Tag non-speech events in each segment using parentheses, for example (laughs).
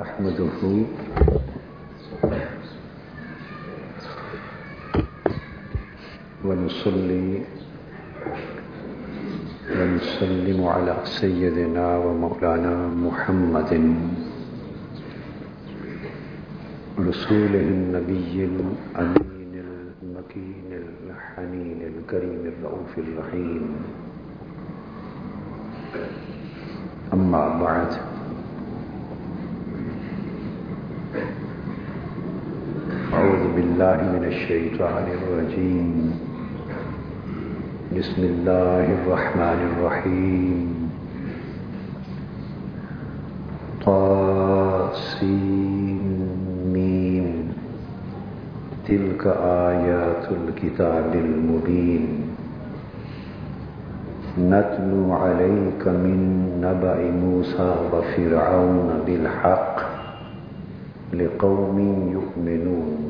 نحمده ونصلي ونسلم على سيدنا ومولانا محمد رسوله النبي الأمين المكين الحنين الكريم الرؤوف الرحيم. أما بعد بالله من الشيطان الرجيم. بسم الله الرحمن الرحيم. طاسين تلك آيات الكتاب المبين. نتلو عليك من نبأ موسى وفرعون بالحق لقوم يؤمنون.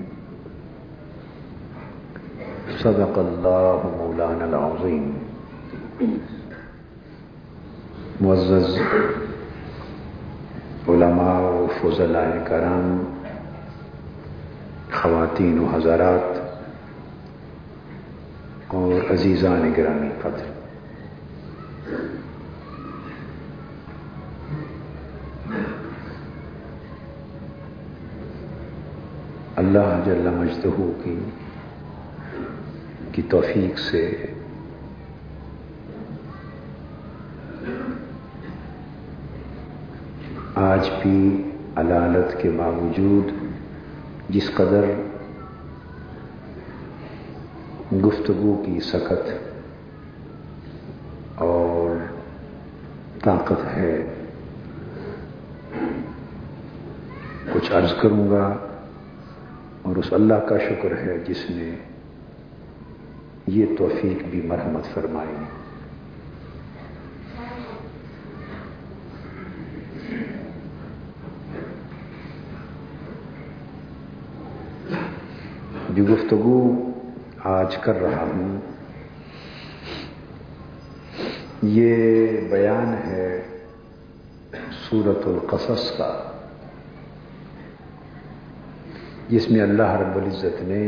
صدق الله مولانا العظيم. معزز علماء و فضلاء کرام، خواتین و حضرات اور عزیزان گرامی قدر اللہ جل مجدہ کی کی توفیق سے۔ آج بھی علالت کے باوجود جس قدر گفتگو کی سخت اور طاقت ہے، کچھ عرض کروں گا اور اس اللہ کا شکر ہے جس نے یہ توفیق بھی مرحمت فرمائی جو گفتگو آج کر رہا ہوں، یہ بیان ہے سورت القصص کا، جس میں اللہ رب العزت نے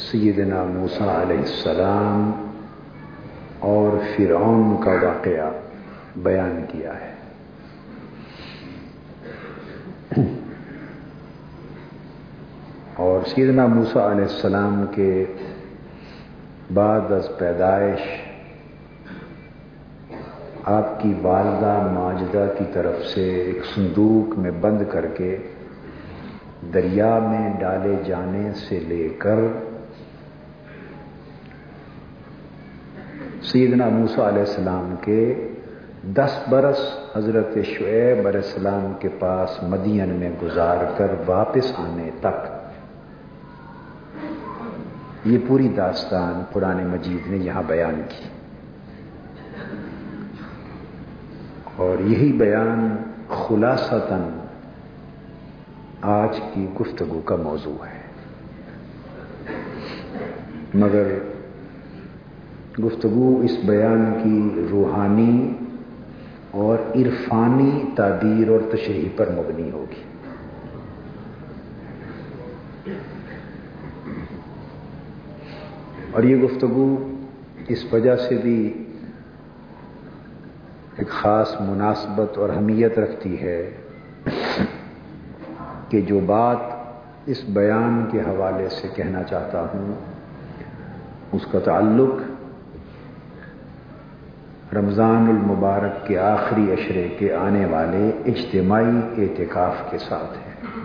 سیدنا موسیٰ علیہ السلام اور فرعون کا واقعہ بیان کیا ہے۔ اور سیدنا موسیٰ علیہ السلام کے بعد از پیدائش آپ کی والدہ ماجدہ کی طرف سے ایک صندوق میں بند کر کے دریا میں ڈالے جانے سے لے کر سیدنا موسیٰ علیہ السلام کے دس برس حضرت شعیب علیہ السلام کے پاس مدین میں گزار کر واپس آنے تک یہ پوری داستان پرانے مجید نے یہاں بیان کی۔ اور یہی بیان خلاصتاً آج کی گفتگو کا موضوع ہے۔ مگر گفتگو اس بیان کی روحانی اور عرفانی تعبیر اور تشریح پر مبنی ہوگی۔ اور یہ گفتگو اس وجہ سے بھی ایک خاص مناسبت اور اہمیت رکھتی ہے کہ جو بات اس بیان کے حوالے سے کہنا چاہتا ہوں، اس کا تعلق رمضان المبارک کے آخری اشرے کے آنے والے اجتماعی اعتکاف کے ساتھ ہے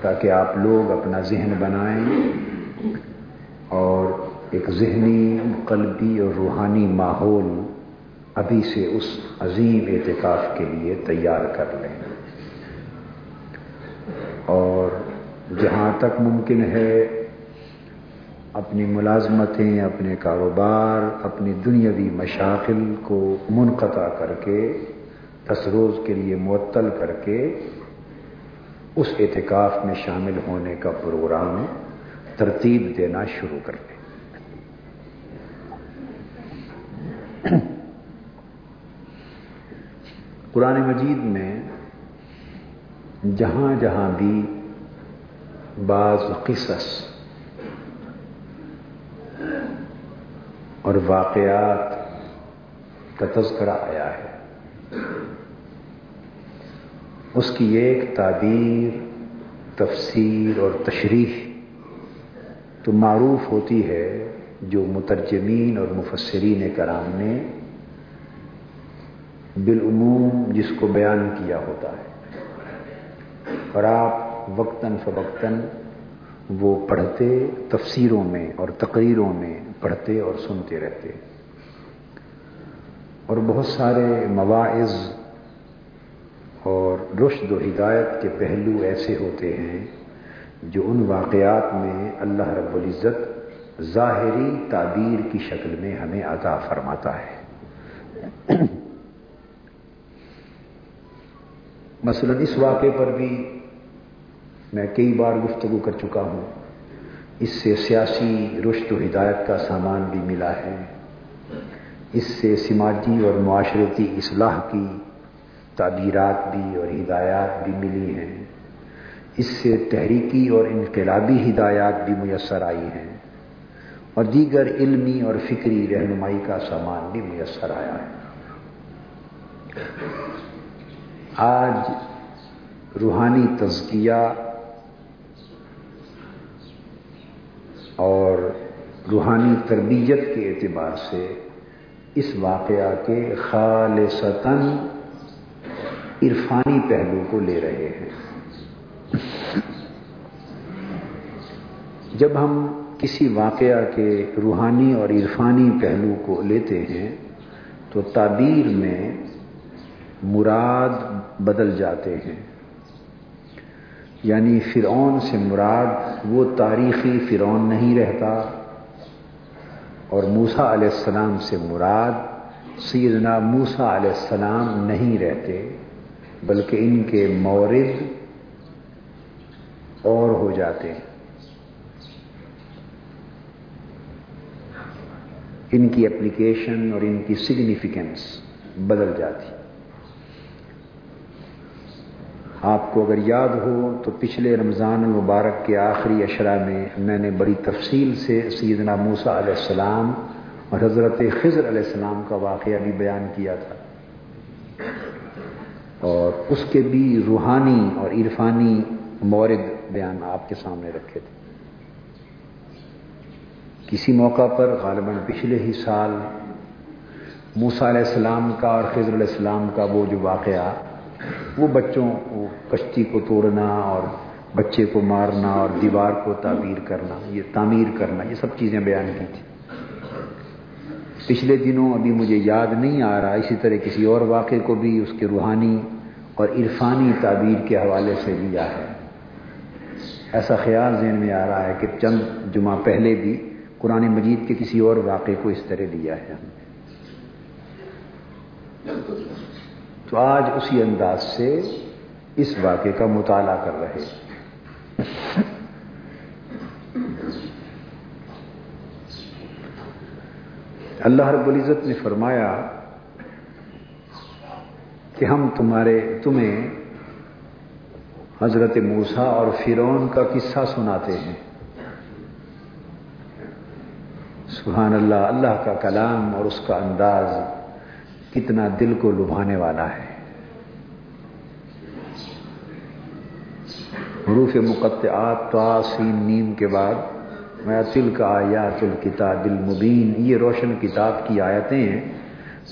تاکہ آپ لوگ اپنا ذہن بنائیں اور ایک ذہنی، قلبی اور روحانی ماحول ابھی سے اس عظیم اعتکاف کے لیے تیار کر لیں۔ اور جہاں تک ممکن ہے اپنی ملازمتیں، اپنے کاروبار، اپنی دنیاوی مشاغل کو منقطع کر کے، دس روز کے لیے معطل کر کے اس اعتکاف میں شامل ہونے کا پروگرام ترتیب دینا شروع کر دیں قرآن مجید میں جہاں جہاں بھی بعض قصص اور واقعات کا تذکرہ آیا ہے۔ اس کی ایک تعبیر، تفسیر اور تشریح تو معروف ہوتی ہے، جو مترجمین اور مفسرین کرام نے بالعموم جس کو بیان کیا ہوتا ہے۔ اور آپ وقتاً فوقتاً وہ پڑھتے تفسیروں میں اور تقریروں میں پڑھتے اور سنتے رہتے۔ اور بہت سارے مواعظ اور رشد و ہدایت کے پہلو ایسے ہوتے ہیں جو ان واقعات میں اللہ رب العزت ظاہری تعبیر کی شکل میں ہمیں عطا فرماتا ہے۔ مثلا اس واقعے پر بھی میں کئی بار گفتگو کر چکا ہوں۔ اس سے سیاسی رشت و ہدایت کا سامان بھی ملا ہے۔ اس سے سماجی اور معاشرتی اصلاح کی تعبیرات بھی اور ہدایات بھی ملی ہیں۔ اس سے تحریکی اور انقلابی ہدایات بھی میسر آئی ہیں۔ اور دیگر علمی اور فکری رہنمائی کا سامان بھی میسر آیا ہے۔ آج روحانی تزکیہ اور روحانی تربیت کے اعتبار سے اس واقعہ کے خالصتاً عرفانی پہلو کو لے رہے ہیں۔ جب ہم کسی واقعہ کے روحانی اور عرفانی پہلو کو لیتے ہیں، تو تعبیر میں مراد بدل جاتے ہیں۔ یعنی فرعون سے مراد وہ تاریخی فرعون نہیں رہتا۔ اور موسا علیہ السلام سے مراد سیدنا موسا علیہ السلام نہیں رہتے، بلکہ ان کے مورد اور ہو جاتے ہیں۔ ان کی اپلیکیشن اور ان کی سگنیفیکینس بدل جاتی۔ آپ کو اگر یاد ہو تو پچھلے رمضان المبارک کے آخری اشرا میں میں نے بڑی تفصیل سے سیدنا موسا علیہ السلام اور حضرت خضر علیہ السلام کا واقعہ بھی بیان کیا تھا۔ اور اس کے بھی روحانی اور عرفانی مورد بیان آپ کے سامنے رکھے تھے۔ کسی موقع پر غالباً پچھلے ہی سال موسا علیہ السلام کا اور خضر علیہ السلام کا وہ جو واقعہ وہ بچوں کو کشتی کو توڑنا اور بچے کو مارنا اور دیوار کو تعبیر کرنا، یہ تعمیر کرنا، یہ سب چیزیں بیان کی تھی پچھلے دنوں ابھی مجھے یاد نہیں آ رہا، اسی طرح کسی اور واقعے کو بھی اس کے روحانی اور عرفانی تعبیر کے حوالے سے لیا ہے۔ ایسا خیال ذہن میں آ رہا ہے کہ چند جمعہ پہلے بھی قرآن مجید کے کسی اور واقعے کو اس طرح لیا ہے۔ تو آج اسی انداز سے اس واقعے کا مطالعہ کر رہے اللہ رب العزت نے فرمایا کہ ہم تمہارے، تمہیں حضرت موسا اور فرون کا قصہ سناتے ہیں۔ سبحان اللہ اللہ کا کلام اور اس کا انداز۔ کتنا دل کو لبھانے والا ہے۔ حروف مقطعات سین، نیم کے بعد میں تل کا آیات الکتاب المبین، یہ روشن کتاب کی آیتیں ہیں۔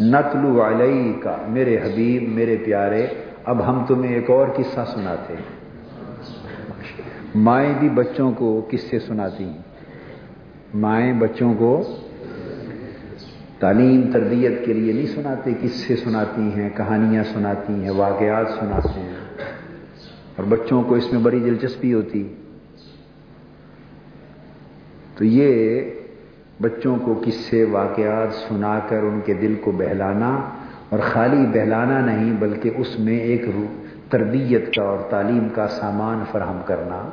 نتلو علیہ کا میرے حبیب، میرے پیارے، اب ہم تمہیں ایک اور قصہ سناتے ہیں۔ مائیں بھی بچوں کو کس سے سناتی ہیں۔ مائیں بچوں کو تعلیم تربیت کے لیے نہیں سناتے، کس سے سناتی ہیں، کہانیاں سناتی ہیں، واقعات سناتے ہیں۔ اور بچوں کو اس میں بڑی دلچسپی ہوتی۔ تو یہ بچوں کو قصے واقعات سنا کر ان کے دل کو بہلانا اور خالی بہلانا نہیں، بلکہ اس میں ایک تربیت کا اور تعلیم کا سامان فراہم کرنا،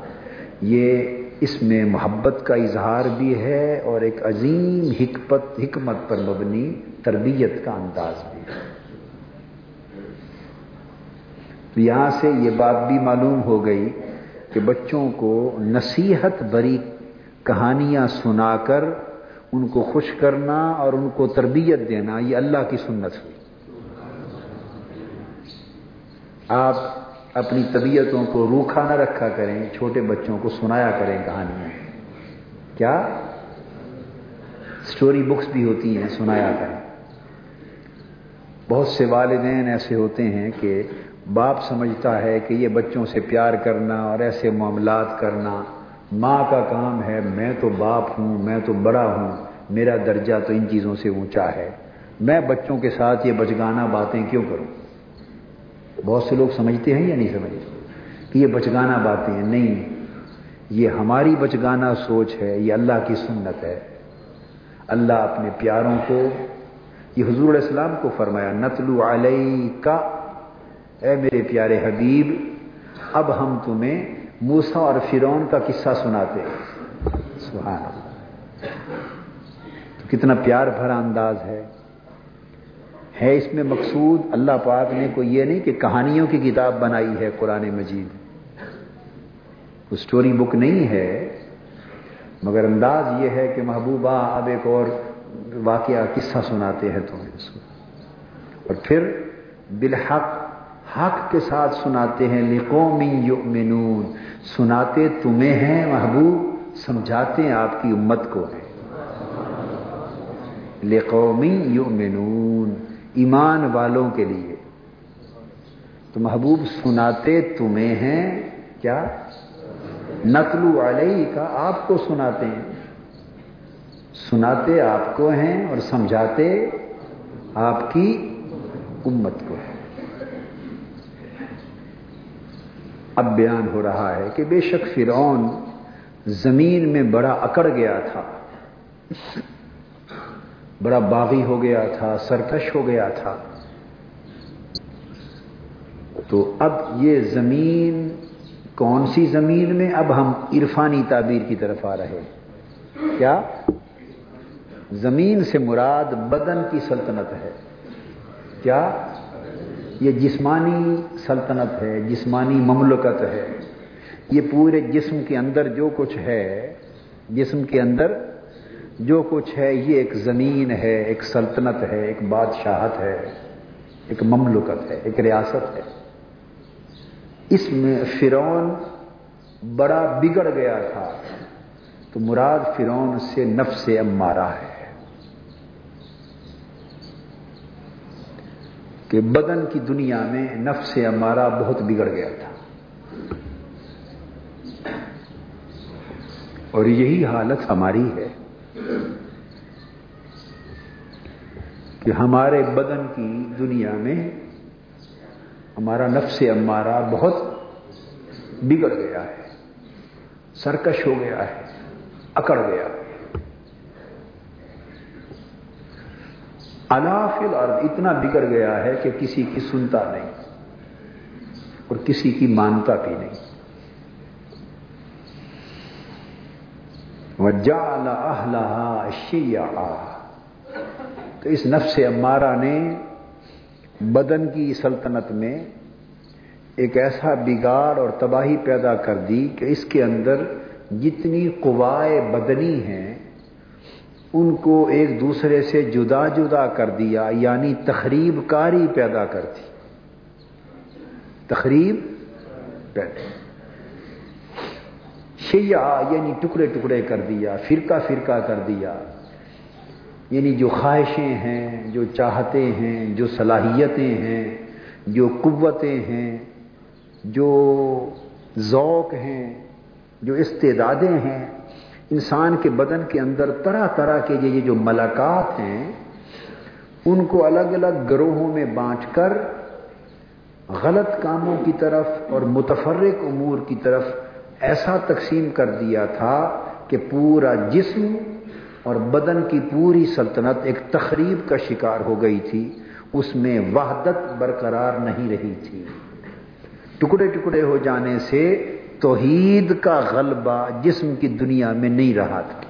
یہ اس میں محبت کا اظہار بھی ہے اور ایک عظیم حکمت حکمت پر مبنی تربیت کا انداز بھی ہے۔ تو یہاں سے یہ بات بھی معلوم ہو گئی کہ بچوں کو نصیحت بری کہانیاں سنا کر ان کو خوش کرنا اور ان کو تربیت دینا، یہ اللہ کی سنت ہوئی۔ آپ اپنی طبیعتوں کو روکھا نہ رکھا کریں، چھوٹے بچوں کو سنایا کریں کہانیاں۔ کیا؟ سٹوری بکس بھی ہوتی ہیں، سنایا کریں۔ بہت سے والدین ایسے ہوتے ہیں کہ باپ سمجھتا ہے کہ یہ بچوں سے پیار کرنا اور ایسے معاملات کرنا ماں کا کام ہے، میں تو باپ ہوں، میں تو بڑا ہوں، میرا درجہ تو ان چیزوں سے اونچا ہے۔ میں بچوں کے ساتھ یہ بچگانا باتیں کیوں کروں؟ بہت سے لوگ سمجھتے ہیں یا نہیں سمجھتے کہ یہ بچگانا باتیں ہیں؟ نہیں یہ ہماری بچگانا سوچ ہے، یہ اللہ کی سنت ہے۔ اللہ اپنے پیاروں کو، یہ حضور علیہ السلام کو فرمایا، نتلو علیہ کا اے میرے پیارے حبیب، اب ہم تمہیں موسا اور فرون کا قصہ سناتے سبحان تو کتنا پیار بھرا انداز ہے۔ ہے اس میں مقصود اللہ پاک نے کوئی یہ نہیں کہ کہانیوں کی کتاب بنائی ہے قرآن مجید۔ کوئی سٹوری بک نہیں ہے، مگر انداز یہ ہے کہ محبوبہ اب ایک اور واقعہ قصہ سناتے ہیں تمہیں اس کو۔ اور پھر بالحق، حق کے ساتھ سناتے ہیں لقومی یؤمنون۔ سناتے تمہیں ہیں محبوب، سمجھاتے ہیں آپ کی امت کو ہے لقومی یؤمنون۔ ایمان والوں کے لیے۔ تو محبوب سناتے تمہیں ہیں، کیا؟ نقل علیہ کا آپ کو سناتے ہیں۔ سناتے آپ کو ہیں اور سمجھاتے آپ کی امت کو ہے اب بیان ہو رہا ہے کہ بے شک فرعون زمین میں بڑا اکڑ گیا تھا۔ بڑا باغی ہو گیا تھا، سرکش ہو گیا تھا۔ تو اب یہ زمین، کون سی زمین میں اب ہم عرفانی تعبیر کی طرف آ رہے کیا؟ زمین سے مراد بدن کی سلطنت ہے۔ کیا؟ یہ جسمانی سلطنت ہے، جسمانی مملکت ہے۔ یہ پورے جسم کے اندر جو کچھ ہے، جسم کے اندر جو کچھ ہے یہ ایک زمین ہے، ایک سلطنت ہے، ایک بادشاہت ہے، ایک مملکت ہے، ایک ریاست ہے۔ اس میں فرون بڑا بگڑ گیا تھا۔ تو مراد فرون سے نفس امارا ہے۔ کہ بدن کی دنیا میں نفس امارا بہت بگڑ گیا تھا۔ اور یہی حالت ہماری ہے۔ کہ ہمارے بدن کی دنیا میں ہمارا نفس امارا بہت بگڑ گیا ہے، سرکش ہو گیا ہے، اکڑ گیا الافل اور اتنا بگڑ گیا ہے کہ کسی کی سنتا نہیں اور کسی کی مانتا بھی نہیں۔ وجال اہلہا شیعہ۔ تو اس نفس امارہ نے بدن کی سلطنت میں ایک ایسا بگاڑ اور تباہی پیدا کر دی کہ اس کے اندر جتنی قوائے بدنی ہیں، ان کو ایک دوسرے سے جدا جدا کر دیا یعنی تخریب کاری پیدا کر دی۔ تخریب پیدا۔ شیعہ یعنی ٹکڑے ٹکڑے کر دیا، فرقہ فرقہ کر دیا۔ یعنی جو خواہشیں ہیں، جو چاہتے ہیں، جو صلاحیتیں ہیں، جو قوتیں ہیں، جو ذوق ہیں، جو استعدادیں ہیں، انسان کے بدن کے اندر طرح طرح کے یہ جو ملاقات ہیں، ان کو الگ الگ گروہوں میں بانٹ کر غلط کاموں کی طرف اور متفرق امور کی طرف ایسا تقسیم کر دیا تھا کہ پورا جسم اور بدن کی پوری سلطنت ایک تقریب کا شکار ہو گئی تھی۔ اس میں وحدت برقرار نہیں رہی تھی۔ ٹکڑے ٹکڑے ہو جانے سے توحید کا غلبہ جسم کی دنیا میں نہیں رہا تھا۔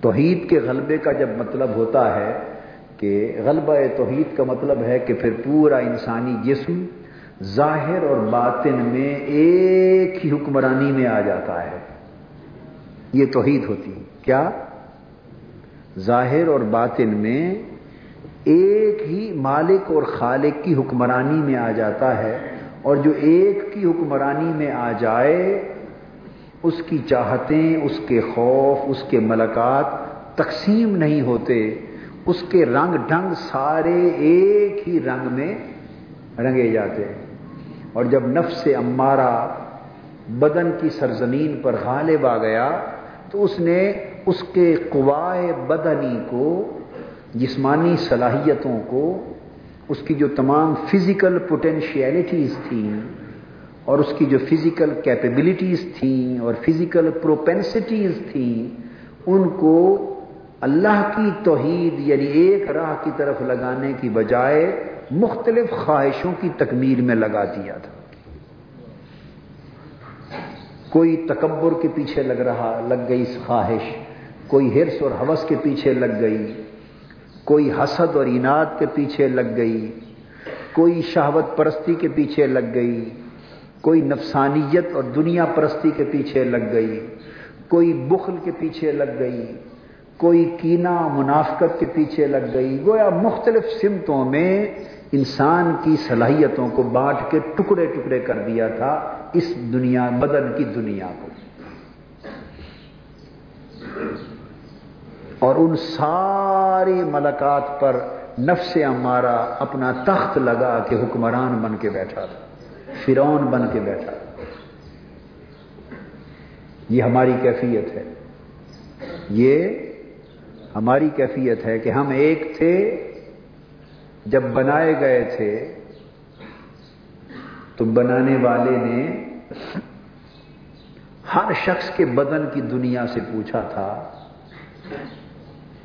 توحید کے غلبے کا جب مطلب ہوتا ہے کہ غلبہ توحید کا مطلب ہے کہ پھر پورا انسانی جسم ظاہر اور باطن میں ایک ہی حکمرانی میں آ جاتا ہے۔ یہ توحید ہوتی کیا؟ ظاہر اور باطن میں ایک ہی مالک اور خالق کی حکمرانی میں آ جاتا ہے اور جو ایک کی حکمرانی میں آ جائے، اس کی چاہتیں، اس کے خوف، اس کے ملکات تقسیم نہیں ہوتے۔ اس کے رنگ ڈھنگ سارے ایک ہی رنگ میں رنگے جاتے ہیں۔ اور جب نفس امارہ بدن کی سرزمین پر غالب آ گیا، تو اس نے اس کے قوائے بدنی کو، جسمانی صلاحیتوں کو، اس کی جو تمام فزیکل پوٹینشیلٹیز تھیں اور اس کی جو فزیکل کیپیبلٹیز تھیں اور فزیکل پروپینسٹیز تھیں، ان کو اللہ کی توحید یعنی ایک راہ کی طرف لگانے کی بجائے مختلف خواہشوں کی تکمیل میں لگا دیا تھا۔ کوئی تکبر کے پیچھے لگ رہا، لگ گئی خواہش۔ کوئی ہرس اور حوث کے پیچھے لگ گئی۔ کوئی حسد اور انعد کے پیچھے لگ گئی۔ کوئی شہوت پرستی کے پیچھے لگ گئی۔ کوئی نفسانیت اور دنیا پرستی کے پیچھے لگ گئی۔ کوئی بخل کے پیچھے لگ گئی۔ کوئی کینا منافقت کے پیچھے لگ گئی۔ گویا مختلف سمتوں میں انسان کی صلاحیتوں کو بانٹ کے ٹکڑے ٹکڑے کر دیا تھا اس دنیا، بدن کی دنیا کو۔ اور ان ساری ملکات پر نفس ہمارا اپنا تخت لگا کے حکمران بن کے بیٹھا تھا فرون بن کے بیٹھا تھا۔ یہ ہماری کیفیت ہے۔ یہ ہماری کیفیت ہے کہ ہم ایک تھے جب بنائے گئے تھے، تو بنانے والے نے ہر شخص کے بدن کی دنیا سے پوچھا تھا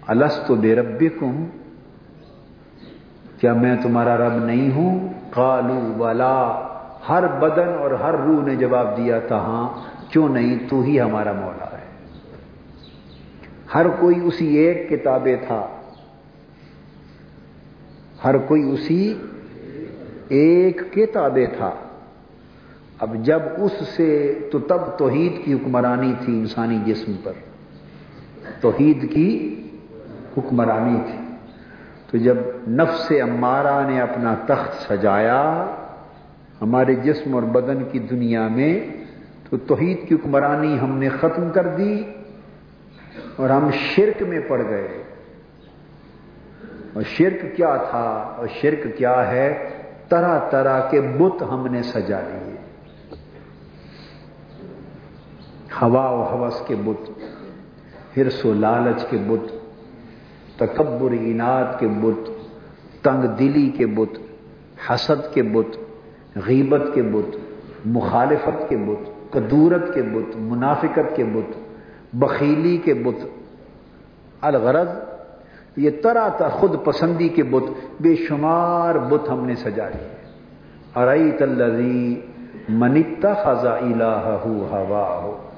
الس تو بے رب کیا میں تمہارا رب نہیں ہوں؟ کالو والا ہر بدن اور ہر روح نے جواب دیا تھا ہاں کیوں نہیں؟ تو ہی ہمارا مولا ہے. ہر کوئی اسی ایک کتابیں تھا ہر کوئی اسی ایک کتابیں تھا۔ اب جب اس سے تو تب توحید کی حکمرانی تھی انسانی جسم پر۔ توحید کی حکمرانی تھی۔ تو جب نفس امارہ نے اپنا تخت سجایا ہمارے جسم اور بدن کی دنیا میں، تو توحید کی حکمرانی ہم نے ختم کر دی اور ہم شرک میں پڑ گئے۔ اور شرک کیا تھا اور شرک کیا ہے؟ طرح طرح کے بت ہم نے سجا لیے۔ ہوا و حوث کے بت، ہرس و لالچ کے بت، تکبر انعد کے بت، تنگ دلی کے بت، حسد کے بت، غیبت کے بت، مخالفت کے بت کدورت کے بت، منافقت کے بت، بخیلی کے بت۔ الغرض یہ طرح طرح خود پسندی کے بت، بے شمار بت ہم نے سجا لیے۔ ارائی تلزی منتا خزا الہ ہوا ہو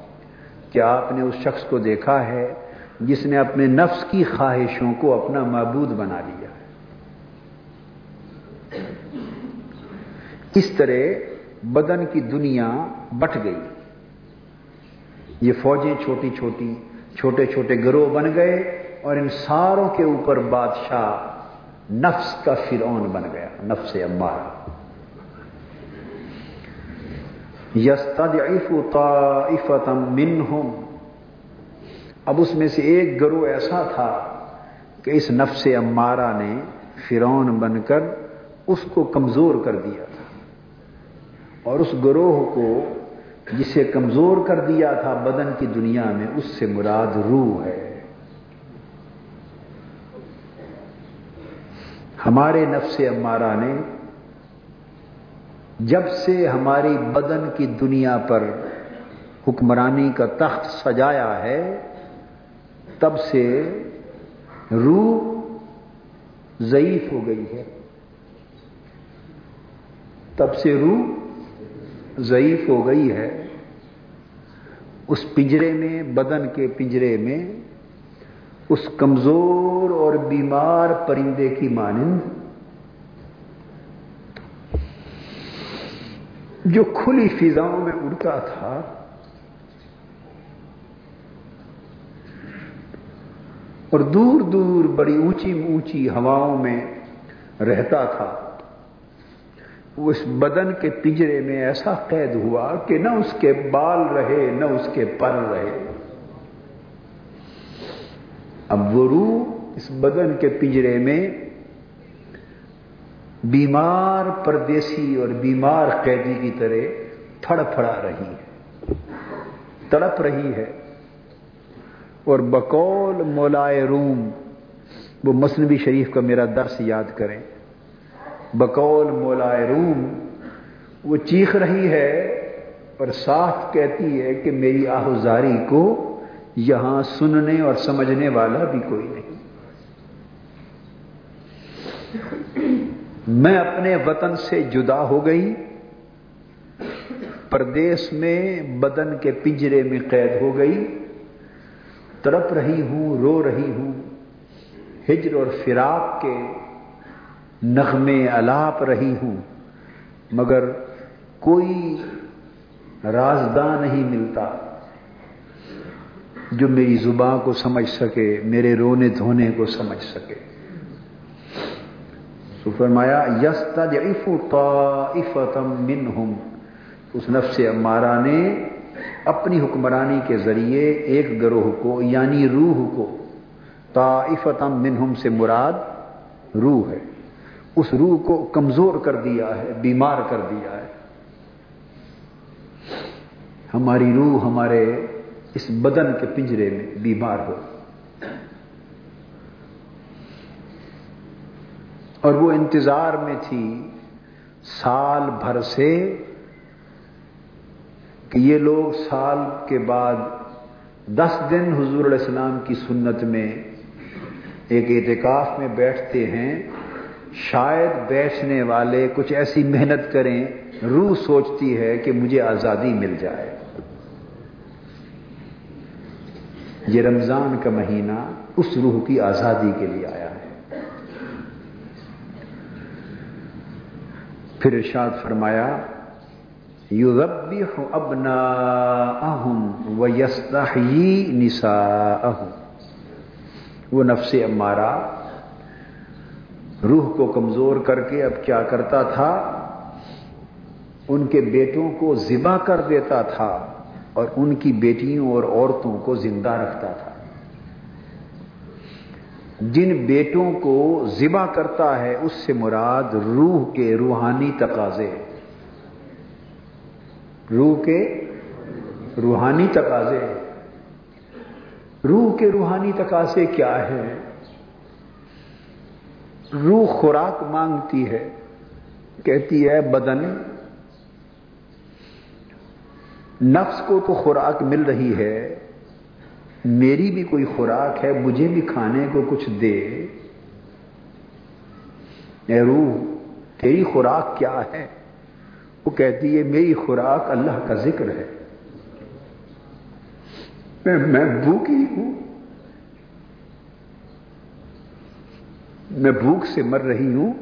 کیا آپ نے اس شخص کو دیکھا ہے جس نے اپنے نفس کی خواہشوں کو اپنا معبود بنا لیا اس طرح بدن کی دنیا بٹ گئی۔ یہ فوجیں چھوٹی چھوٹی، چھوٹے چھوٹے گروہ بن گئے۔ اور ان ساروں کے اوپر بادشاہ نفس کا فرعون بن گیا، نفس امارا یستدعف طائفتم منہم۔ اب اس میں سے ایک گروہ ایسا تھا کہ اس نفس امارہ نے فرعون بن کر اس کو کمزور کر دیا تھا۔ اور اس گروہ کو جسے کمزور کر دیا تھا بدن کی دنیا میں، اس سے مراد روح ہے۔ ہمارے نفس امارہ نے جب سے ہماری بدن کی دنیا پر حکمرانی کا تخت سجایا ہے، تب سے روح ضعیف ہو گئی ہے۔ تب سے روح ضعیف ہو گئی ہے۔ اس پنجرے میں، بدن کے پنجرے میں اس کمزور اور بیمار پرندے کی مانند جو کھلی فضاؤں میں اڑتا تھا۔ اور دور دور بڑی اونچی اونچی ہواؤں میں رہتا تھا۔ وہ اس بدن کے پنجرے میں ایسا قید ہوا کہ نہ اس کے بال رہے، نہ اس کے پر رہے۔ اب وہ روح اس بدن کے پنجرے میں بیمار پردیسی اور بیمار قیدی کی طرح تھڑ پھڑا رہی ہے، تڑپ رہی ہے۔ اور بقول مولائے روم، وہ مصنوی شریف کا میرا درس یاد کریں۔ بقول مولائے روم، وہ چیخ رہی ہے اور صاف کہتی ہے کہ میری آہوزاری کو یہاں سننے اور سمجھنے والا بھی کوئی نہیں۔ میں اپنے وطن سے جدا ہو گئی۔ پردیس میں بدن کے پنجرے میں قید ہو گئی۔ تڑپ رہی ہوں، رو رہی ہوں۔ ہجر اور فراق کے نغمے الاپ رہی ہوں۔ مگر کوئی رازداں نہیں ملتا۔ جو میری زباں کو سمجھ سکے، میرے رونے دھونے کو سمجھ سکے۔ تو فرمایا، یستضعف طائفه منهم اس نفس امارہ نے اپنی حکمرانی کے ذریعے ایک گروہ کو یعنی روح کو طائفه منهم سے مراد روح ہے۔ اس روح کو کمزور کر دیا ہے، بیمار کر دیا ہے۔ ہماری روح ہمارے اس بدن کے پنجرے میں بیمار ہو۔ اور وہ انتظار میں تھی سال بھر سے کہ یہ لوگ سال کے بعد دس دن حضور علیہ السلام کی سنت میں ایک اعتکاف میں بیٹھتے ہیں۔ شاید بیٹھنے والے کچھ ایسی محنت کریں، روح سوچتی ہے کہ مجھے آزادی مل جائے۔ یہ رمضان کا مہینہ اس روح کی آزادی کے لیے آیا ہے۔ پھر ارشاد فرمایا یذبح ابناءہم ویستحیی نساءہم۔ وہ نفس امارہ روح کو کمزور کر کے اب کیا کرتا تھا؟ ان کے بیٹوں کو ذبح کر دیتا تھا۔ اور ان کی بیٹیوں اور عورتوں کو زندہ رکھتا تھا۔ جن بیٹوں کو ذبح کرتا ہے، اس سے مراد روح کے روحانی تقاضے روح کے روحانی تقاضے روح کے روحانی تقاضے کیا ہے روح خوراک مانگتی ہے، کہتی ہے، بدن نفس کو تو خوراک مل رہی ہے، میری بھی کوئی خوراک ہے، مجھے بھی کھانے کو کچھ دے۔ اے روح، تیری خوراک کیا ہے؟ وہ کہتی ہے، میری خوراک اللہ کا ذکر ہے۔ میں بھوکی ہوں۔ میں بھوک سے مر رہی ہوں۔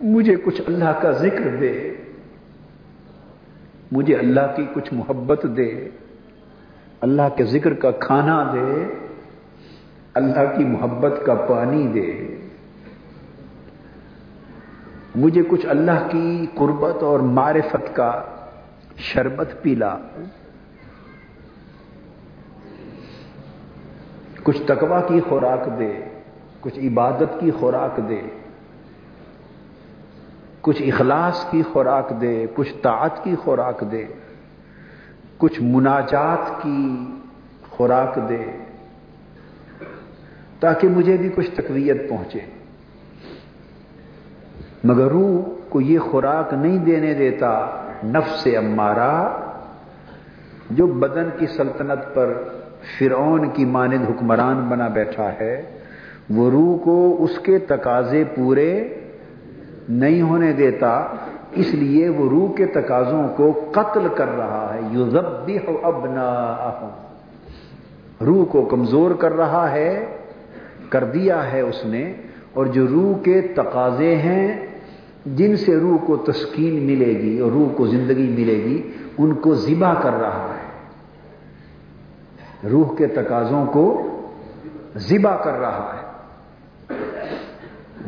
مجھے کچھ اللہ کا ذکر دے۔ مجھے اللہ کی کچھ محبت دے، اللہ کے ذکر کا کھانا دے، اللہ کی محبت کا پانی دے۔ مجھے کچھ اللہ کی قربت اور معرفت کا شربت پیلا کچھ تقوی کی خوراک دے، کچھ عبادت کی خوراک دے۔ کچھ اخلاص کی خوراک دے، کچھ طاعت کی خوراک دے، کچھ مناجات کی خوراک دے، تاکہ مجھے بھی کچھ تقویت پہنچے۔ مگر روح کو یہ خوراک نہیں دینے دیتا نفس امارہ، جو بدن کی سلطنت پر فرعون کی مانند حکمران بنا بیٹھا ہے، وہ روح کو اس کے تقاضے پورے نہیں ہونے دیتا، اس لیے وہ روح کے تقاضوں کو قتل کر رہا ہے۔ یو ابنا روح کو کمزور کر رہا ہے، کر دیا ہے اس نے۔ اور جو روح کے تقاضے ہیں، جن سے روح کو تسکین ملے گی اور روح کو زندگی ملے گی، ان کو ذبح کر رہا ہے۔ روح کے تقاضوں کو ذبح کر رہا ہے۔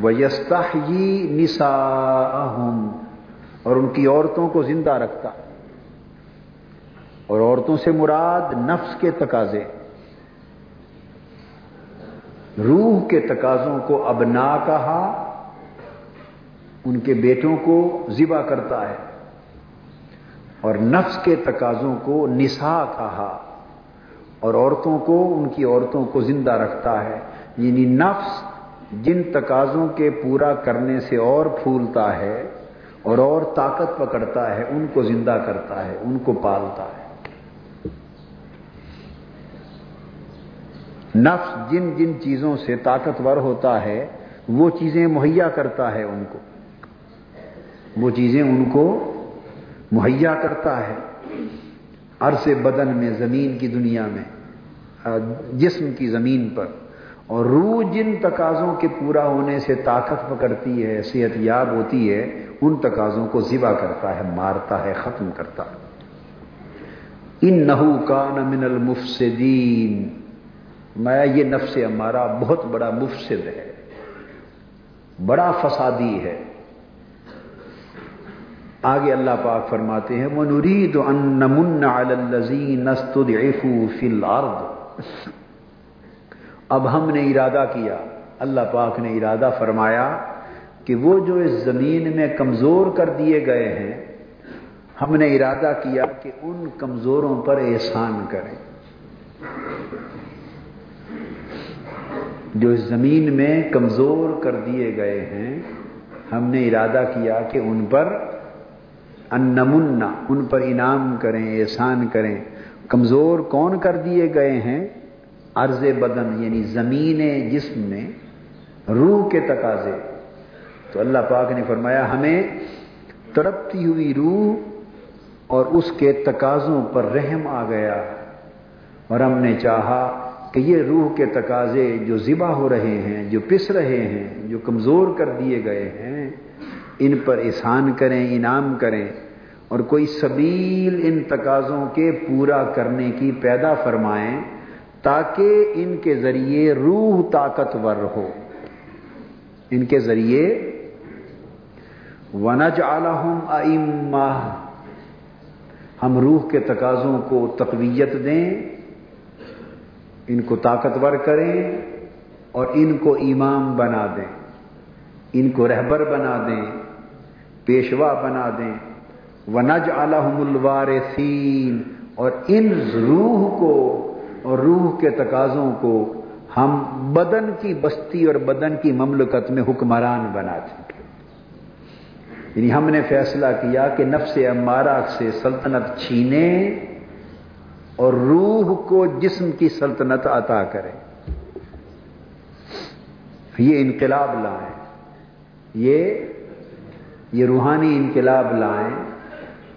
وہ یستاحی اور ان کی عورتوں کو زندہ رکھتا۔ اور عورتوں سے مراد نفس کے تقاضے۔ روح کے تقاضوں کو ابنا کہا، ان کے بیٹوں کو ذبح کرتا ہے۔ اور نفس کے تقاضوں کو نسا کہا۔ اور عورتوں کو، ان کی عورتوں کو زندہ رکھتا ہے۔ یعنی نفس جن تقاضوں کے پورا کرنے سے اور پھولتا ہے اور اور طاقت پکڑتا ہے، ان کو زندہ کرتا ہے، ان کو پالتا ہے۔ نفس جن جن چیزوں سے طاقتور ہوتا ہے، وہ چیزیں مہیا کرتا ہے ان کو۔ وہ چیزیں ان کو مہیا کرتا ہے۔ عرص بدن میں، زمین کی دنیا میں، جسم کی زمین پر۔ اور روح جن تقاضوں کے پورا ہونے سے طاقت پکڑتی ہے، صحت یاب ہوتی ہے، ان تقاضوں کو ذبح کرتا ہے، مارتا ہے، ختم کرتا ان نحو کا من المفسدین۔ میں یہ نفس ہمارا بہت بڑا مفسد ہے، بڑا فسادی ہے۔ آگے اللہ پاک فرماتے ہیں وہ نرید ان فل اب ہم نے ارادہ کیا، اللہ پاک نے ارادہ فرمایا کہ وہ جو اس زمین میں کمزور کر دیے گئے ہیں، ہم نے ارادہ کیا کہ ان کمزوروں پر احسان کریں۔ جو اس زمین میں کمزور کر دیے گئے ہیں، ہم نے ارادہ کیا کہ ان پر انمنا، ان پر انعام کریں، احسان کریں۔ کمزور کون کر دیے گئے ہیں؟ عرض بدن یعنی زمین جسم میں روح کے تقاضے۔ تو اللہ پاک نے فرمایا، ہمیں تڑپتی ہوئی روح اور اس کے تقاضوں پر رحم آ گیا۔ اور ہم نے چاہا کہ یہ روح کے تقاضے جو ذبح ہو رہے ہیں، جو پس رہے ہیں، جو کمزور کر دیے گئے ہیں، ان پر احسان کریں، انعام کریں۔ اور کوئی سبیل ان تقاضوں کے پورا کرنے کی پیدا فرمائیں۔ تاکہ ان کے ذریعے روح طاقتور ہو۔ ان کے ذریعے ونج عالم ہم روح کے تقاضوں کو تقویت دیں، ان کو طاقتور کریں اور ان کو امام بنا دیں، ان کو رہبر بنا دیں، پیشوا بنا دیں۔ ونج الحم الوار اور ان روح کو اور روح کے تقاضوں کو ہم بدن کی بستی اور بدن کی مملکت میں حکمران بنا یعنی ہم نے فیصلہ کیا کہ نفس امارہ سے سلطنت چھینے اور روح کو جسم کی سلطنت عطا کرے۔ یہ انقلاب لائیں۔ یہ یہ روحانی انقلاب لائیں۔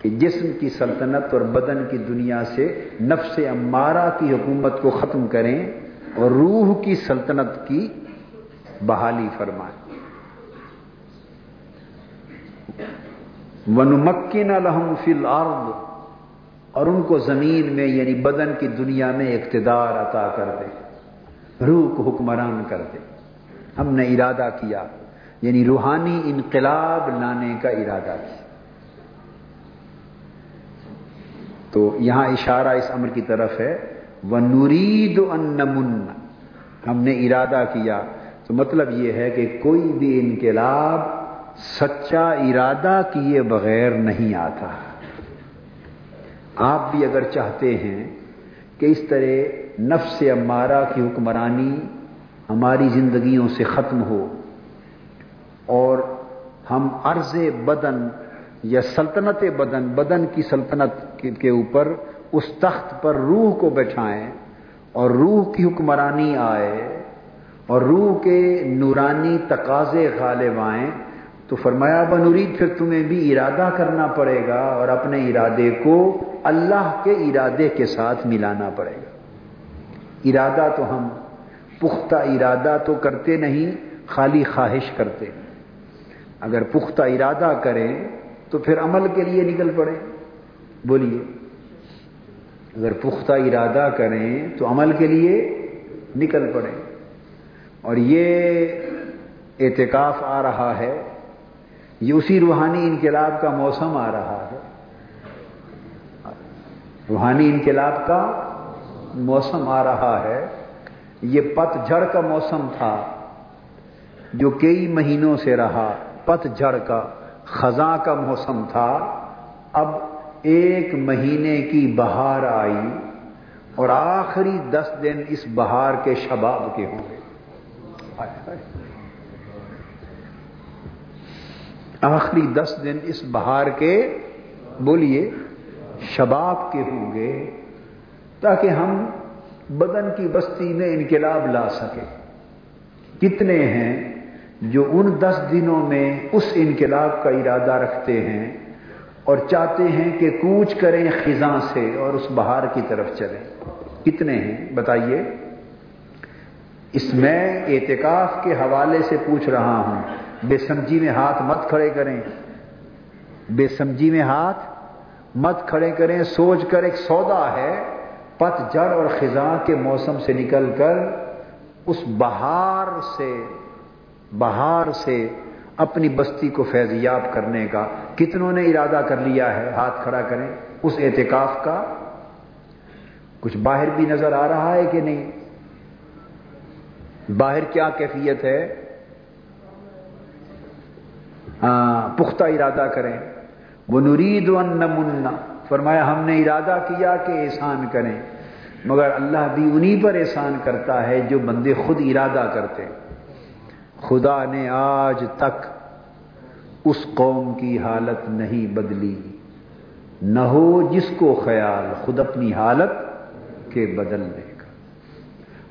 کہ جسم کی سلطنت اور بدن کی دنیا سے نفس امارہ کی حکومت کو ختم کریں اور روح کی سلطنت کی بحالی فرمائیں۔ ونمکن الحم فی الارض اور ان کو زمین میں یعنی بدن کی دنیا میں اقتدار عطا کر دے روح کو حکمران کر دے ہم نے ارادہ کیا یعنی روحانی انقلاب لانے کا ارادہ کیا۔ تو یہاں اشارہ اس امر کی طرف ہے وہ نورید ان ہم نے ارادہ کیا۔ تو مطلب یہ ہے کہ کوئی بھی انقلاب سچا ارادہ کیے بغیر نہیں آتا۔ آپ بھی اگر چاہتے ہیں کہ اس طرح نفس امارہ کی حکمرانی ہماری زندگیوں سے ختم ہو اور ہم عرض بدن یا سلطنت بدن بدن کی سلطنت کے اوپر اس تخت پر روح کو بچھائیں اور روح کی حکمرانی آئے اور روح کے نورانی تقاضے غالب آئیں تو فرمایا بنورید پھر تمہیں بھی ارادہ کرنا پڑے گا اور اپنے ارادے کو اللہ کے ارادے کے ساتھ ملانا پڑے گا۔ ارادہ تو ہم، پختہ ارادہ تو کرتے نہیں، خالی خواہش کرتے اگر پختہ ارادہ کریں تو پھر عمل کے لیے نکل پڑے۔ بولیے، اگر پختہ ارادہ کریں تو عمل کے لیے نکل پڑے اور یہ اعتکاف آ رہا ہے، یہ اسی روحانی انقلاب کا موسم آ رہا ہے۔ روحانی انقلاب کا موسم آ رہا ہے، یہ پت جھڑ کا موسم تھا، جو کئی مہینوں سے رہا۔ پت جھڑ کا، خزاں کا موسم تھا، اب ایک مہینے کی بہار آئی اور آخری دس دن اس بہار کے شباب کے ہوں گے۔ آخری دس دن اس بہار کے بولیے شباب کے ہوں گے تاکہ ہم بدن کی بستی میں انقلاب لا سکیں۔ کتنے ہیں جو ان دس دنوں میں اس انقلاب کا ارادہ رکھتے ہیں اور چاہتے ہیں کہ کوچ کریں خزاں سے اور اس بہار کی طرف چلیں۔ کتنے ہیں؟ بتائیے۔ اس میں اعتکاف کے حوالے سے پوچھ رہا ہوں۔ بے سمجھی میں ہاتھ مت کھڑے کریں۔ بے سمجھی میں ہاتھ مت کھڑے کریں۔ سوچ کر ایک سودا ہے۔ پت جڑ اور خزاں کے موسم سے نکل کر اس بہار سے بہار سے اپنی بستی کو فیضیاب کرنے کا کتنوں نے ارادہ کر لیا ہے، ہاتھ کھڑا کریں۔ اس اعتکاف کا کچھ باہر بھی نظر آ رہا ہے کہ نہیں؟ باہر کیا کیفیت ہے؟ پختہ ارادہ کریں۔ وہ نورید نمنا فرمایا، ہم نے ارادہ کیا کہ احسان کریں، مگر اللہ بھی انہی پر احسان کرتا ہے جو بندے خود ارادہ کرتے خدا نے آج تک اس قوم کی حالت نہیں بدلی۔ نہ ہو جس کو خیال خود اپنی حالت کے بدلنے کا۔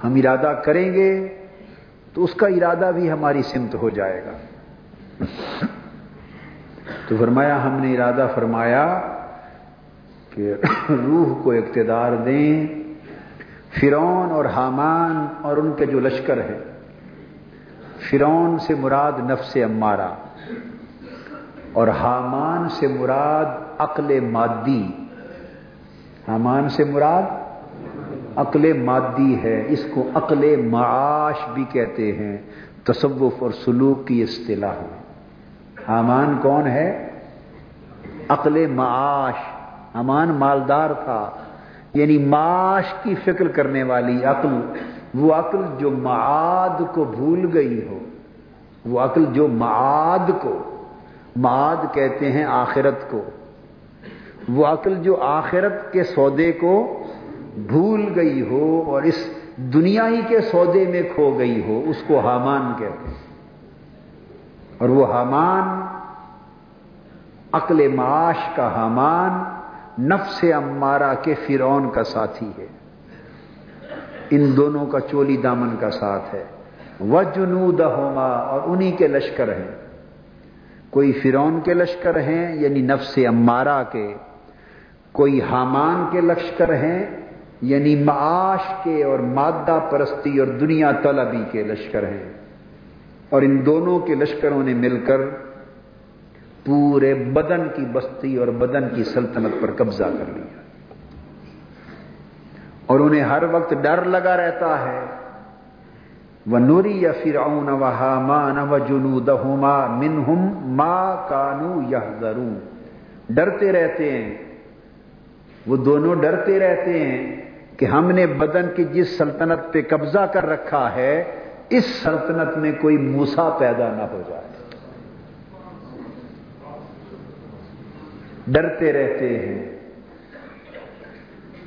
ہم ارادہ کریں گے تو اس کا ارادہ بھی ہماری سمت ہو جائے گا۔ تو فرمایا، ہم نے ارادہ فرمایا کہ روح کو اقتدار دیں۔ فرون اور حامان اور ان کے جو لشکر ہیں فرون سے مراد نفس امارہ اور حامان سے مراد عقل مادی۔ حامان سے مراد عقل مادی ہے، اس کو عقل معاش بھی کہتے ہیں۔ تصوف اور سلوک کی اصطلاح۔ حامان کون ہے؟ عقل معاش۔ حامان مالدار تھا یعنی معاش کی فکر کرنے والی، عقل۔ وہ عقل جو معاد کو بھول گئی ہو، وہ عقل جو معاد کو، معاد کہتے ہیں آخرت کو، وہ عقل جو آخرت کے سودے کو بھول گئی ہو اور اس دنیا ہی کے سودے میں کھو گئی ہو، اس کو حامان کہتے ہیں۔ اور وہ حامان عقل معاش کا حامان، نفس امارہ کے فرعون کا ساتھی ہے۔ ان دونوں کا چولی دامن کا ساتھ ہے۔ وہ جنود اور انہی کے لشکر ہیں۔ کوئی فرون کے لشکر ہیں یعنی نفس امارہ کے۔ کوئی حامان کے لشکر ہیں یعنی معاش کے اور مادہ پرستی اور دنیا طلبی کے لشکر ہیں۔ اور ان دونوں کے لشکروں نے مل کر پورے بدن کی بستی اور بدن کی سلطنت پر قبضہ کر لیا۔ اور انہیں ہر وقت ڈر لگا رہتا ہے۔ وہ نوری یا فرعون و حامان و جنو دہما منہم ماں کانو یا ڈرتے رہتے ہیں۔ وہ دونوں ڈرتے رہتے ہیں کہ ہم نے بدن کی جس سلطنت پہ قبضہ کر رکھا ہے، اس سلطنت میں کوئی موسا پیدا نہ ہو جائے۔ ڈرتے رہتے ہیں۔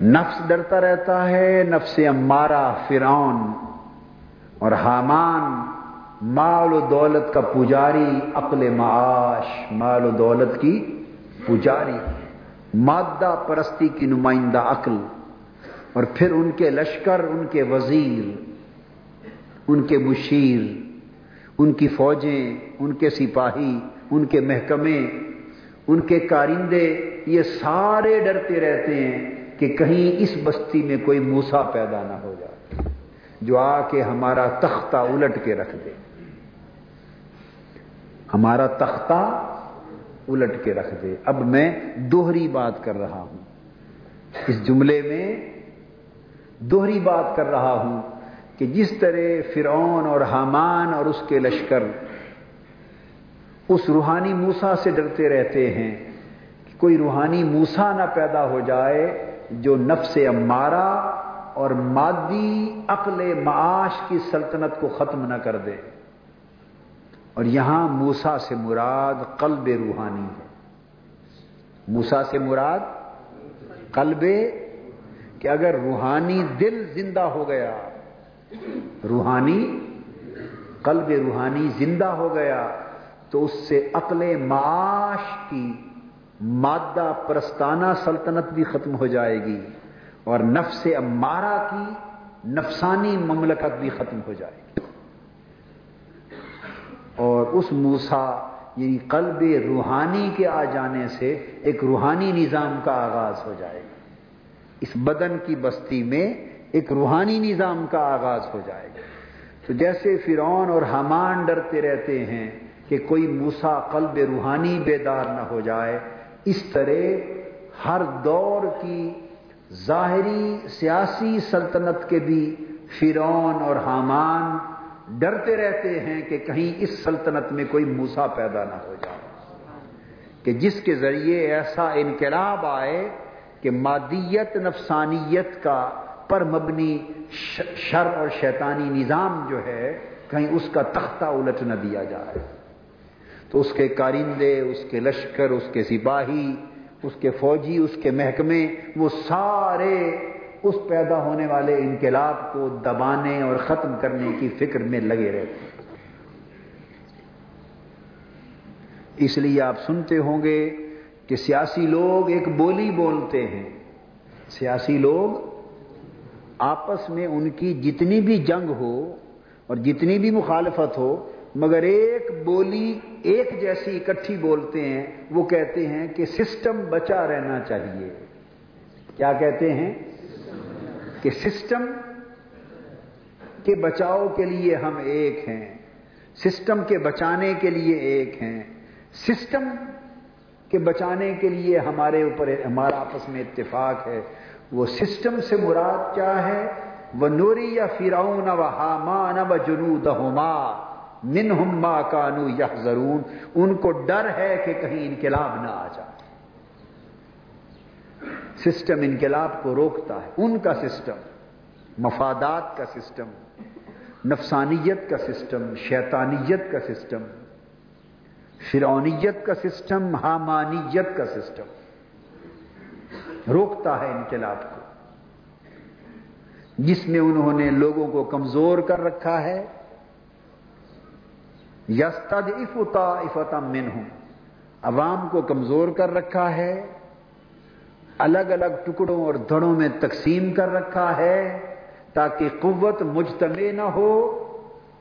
نفس ڈرتا رہتا ہے، نفس امارہ، فرعون اور حامان، مال و دولت کا پجاری، عقل معاش، مال و دولت کی پجاری، مادہ پرستی کی نمائندہ عقل اور پھر ان کے لشکر، ان کے وزیر، ان کے مشیر، ان کی فوجیں، ان کے سپاہی، ان کے محکمے، ان کے کارندے، یہ سارے ڈرتے رہتے ہیں۔ کہ کہیں اس بستی میں کوئی موسا پیدا نہ ہو جائے، جو آ کے ہمارا تختہ الٹ کے رکھ دے۔ ہمارا تختہ الٹ کے رکھ دے۔ اب میں دوہری بات کر رہا ہوں۔ اس جملے میں دوہری بات کر رہا ہوں کہ جس طرح فرعون اور حامان اور اس کے لشکر اس روحانی موسا سے ڈرتے رہتے ہیں کہ کوئی روحانی موسا نہ پیدا ہو جائے جو نفس امارہ اور مادی عقل معاش کی سلطنت کو ختم نہ کر دے۔ اور یہاں موسا سے مراد قلب روحانی ہے۔ موسا سے مراد قلب کہ اگر روحانی دل زندہ ہو گیا، روحانی قلب روحانی زندہ ہو گیا، تو اس سے عقل معاش کی مادہ پرستانہ سلطنت بھی ختم ہو جائے گی اور نفس امارہ کی نفسانی مملکت بھی ختم ہو جائے گی۔ اور اس موسا یعنی قلب روحانی کے آ جانے سے ایک روحانی نظام کا آغاز ہو جائے گا اس بدن کی بستی میں ایک روحانی نظام کا آغاز ہو جائے گا تو جیسے فرعون اور حمان ڈرتے رہتے ہیں کہ کوئی موسا قلب روحانی بیدار نہ ہو جائے اس طرح ہر دور کی ظاہری سیاسی سلطنت کے بھی فرعون اور حامان ڈرتے رہتے ہیں کہ کہیں اس سلطنت میں کوئی موسا پیدا نہ ہو جائے۔ کہ جس کے ذریعے ایسا انقلاب آئے کہ مادیت، نفسانیت کا پر مبنی شر اور شیطانی نظام جو ہے، کہیں اس کا تختہ الٹ نہ دیا جائے۔ تو اس کے کارندے، اس کے لشکر، اس کے سپاہی، اس کے فوجی، اس کے محکمے، وہ سارے اس پیدا ہونے والے انقلاب کو دبانے اور ختم کرنے کی فکر میں لگے رہتے ہیں۔ اس لیے آپ سنتے ہوں گے کہ سیاسی لوگ ایک بولی بولتے ہیں۔ سیاسی لوگ آپس میں ان کی جتنی بھی جنگ ہو اور جتنی بھی مخالفت ہو مگر ایک بولی ایک جیسی اکٹھی بولتے ہیں، وہ کہتے ہیں کہ سسٹم بچا رہنا چاہیے۔ کیا کہتے ہیں؟ کہ سسٹم کے بچاؤ کے لیے ہم ایک ہیں۔ سسٹم کے بچانے کے لیے ایک ہیں۔ سسٹم کہ بچانے کے لیے ہمارے اوپر ہمارا آپس میں اتفاق ہے۔ وہ سسٹم سے مراد کیا ہے؟ وہ نوری یا فراؤن و حامان و جنود من ہما کانو یا ان کو ڈر ہے کہ کہیں انقلاب نہ آ جائے۔ سسٹم انقلاب کو روکتا ہے، ان کا سسٹم، مفادات کا سسٹم، نفسانیت کا سسٹم، شیطانیت کا سسٹم فرونیت کا سسٹم، حامانیت کا سسٹم۔ روکتا ہے انقلاب کو، جس میں انہوں نے لوگوں کو کمزور کر رکھا ہے۔ یستد افتا افتا من ہوں عوام کو کمزور کر رکھا ہے، الگ الگ ٹکڑوں اور دھڑوں میں تقسیم کر رکھا ہے تاکہ قوت مجتمع نہ ہو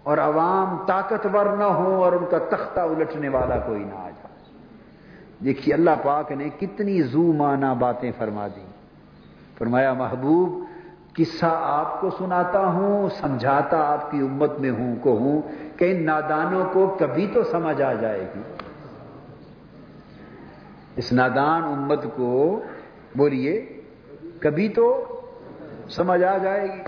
اور عوام طاقتور نہ ہو اور ان کا تختہ الٹنے والا کوئی نہ آ جائے۔ دیکھیے اللہ پاک نے کتنی زو مانا باتیں فرما دی فرمایا، محبوب، قصہ آپ کو سناتا ہوں، سمجھاتا آپ کی امت میں ہوں کو ہوں۔ کہ ان نادانوں کو کبھی تو سمجھ آ جائے گی۔ اس نادان امت کو بولیے، کبھی تو سمجھ آ جائے گی۔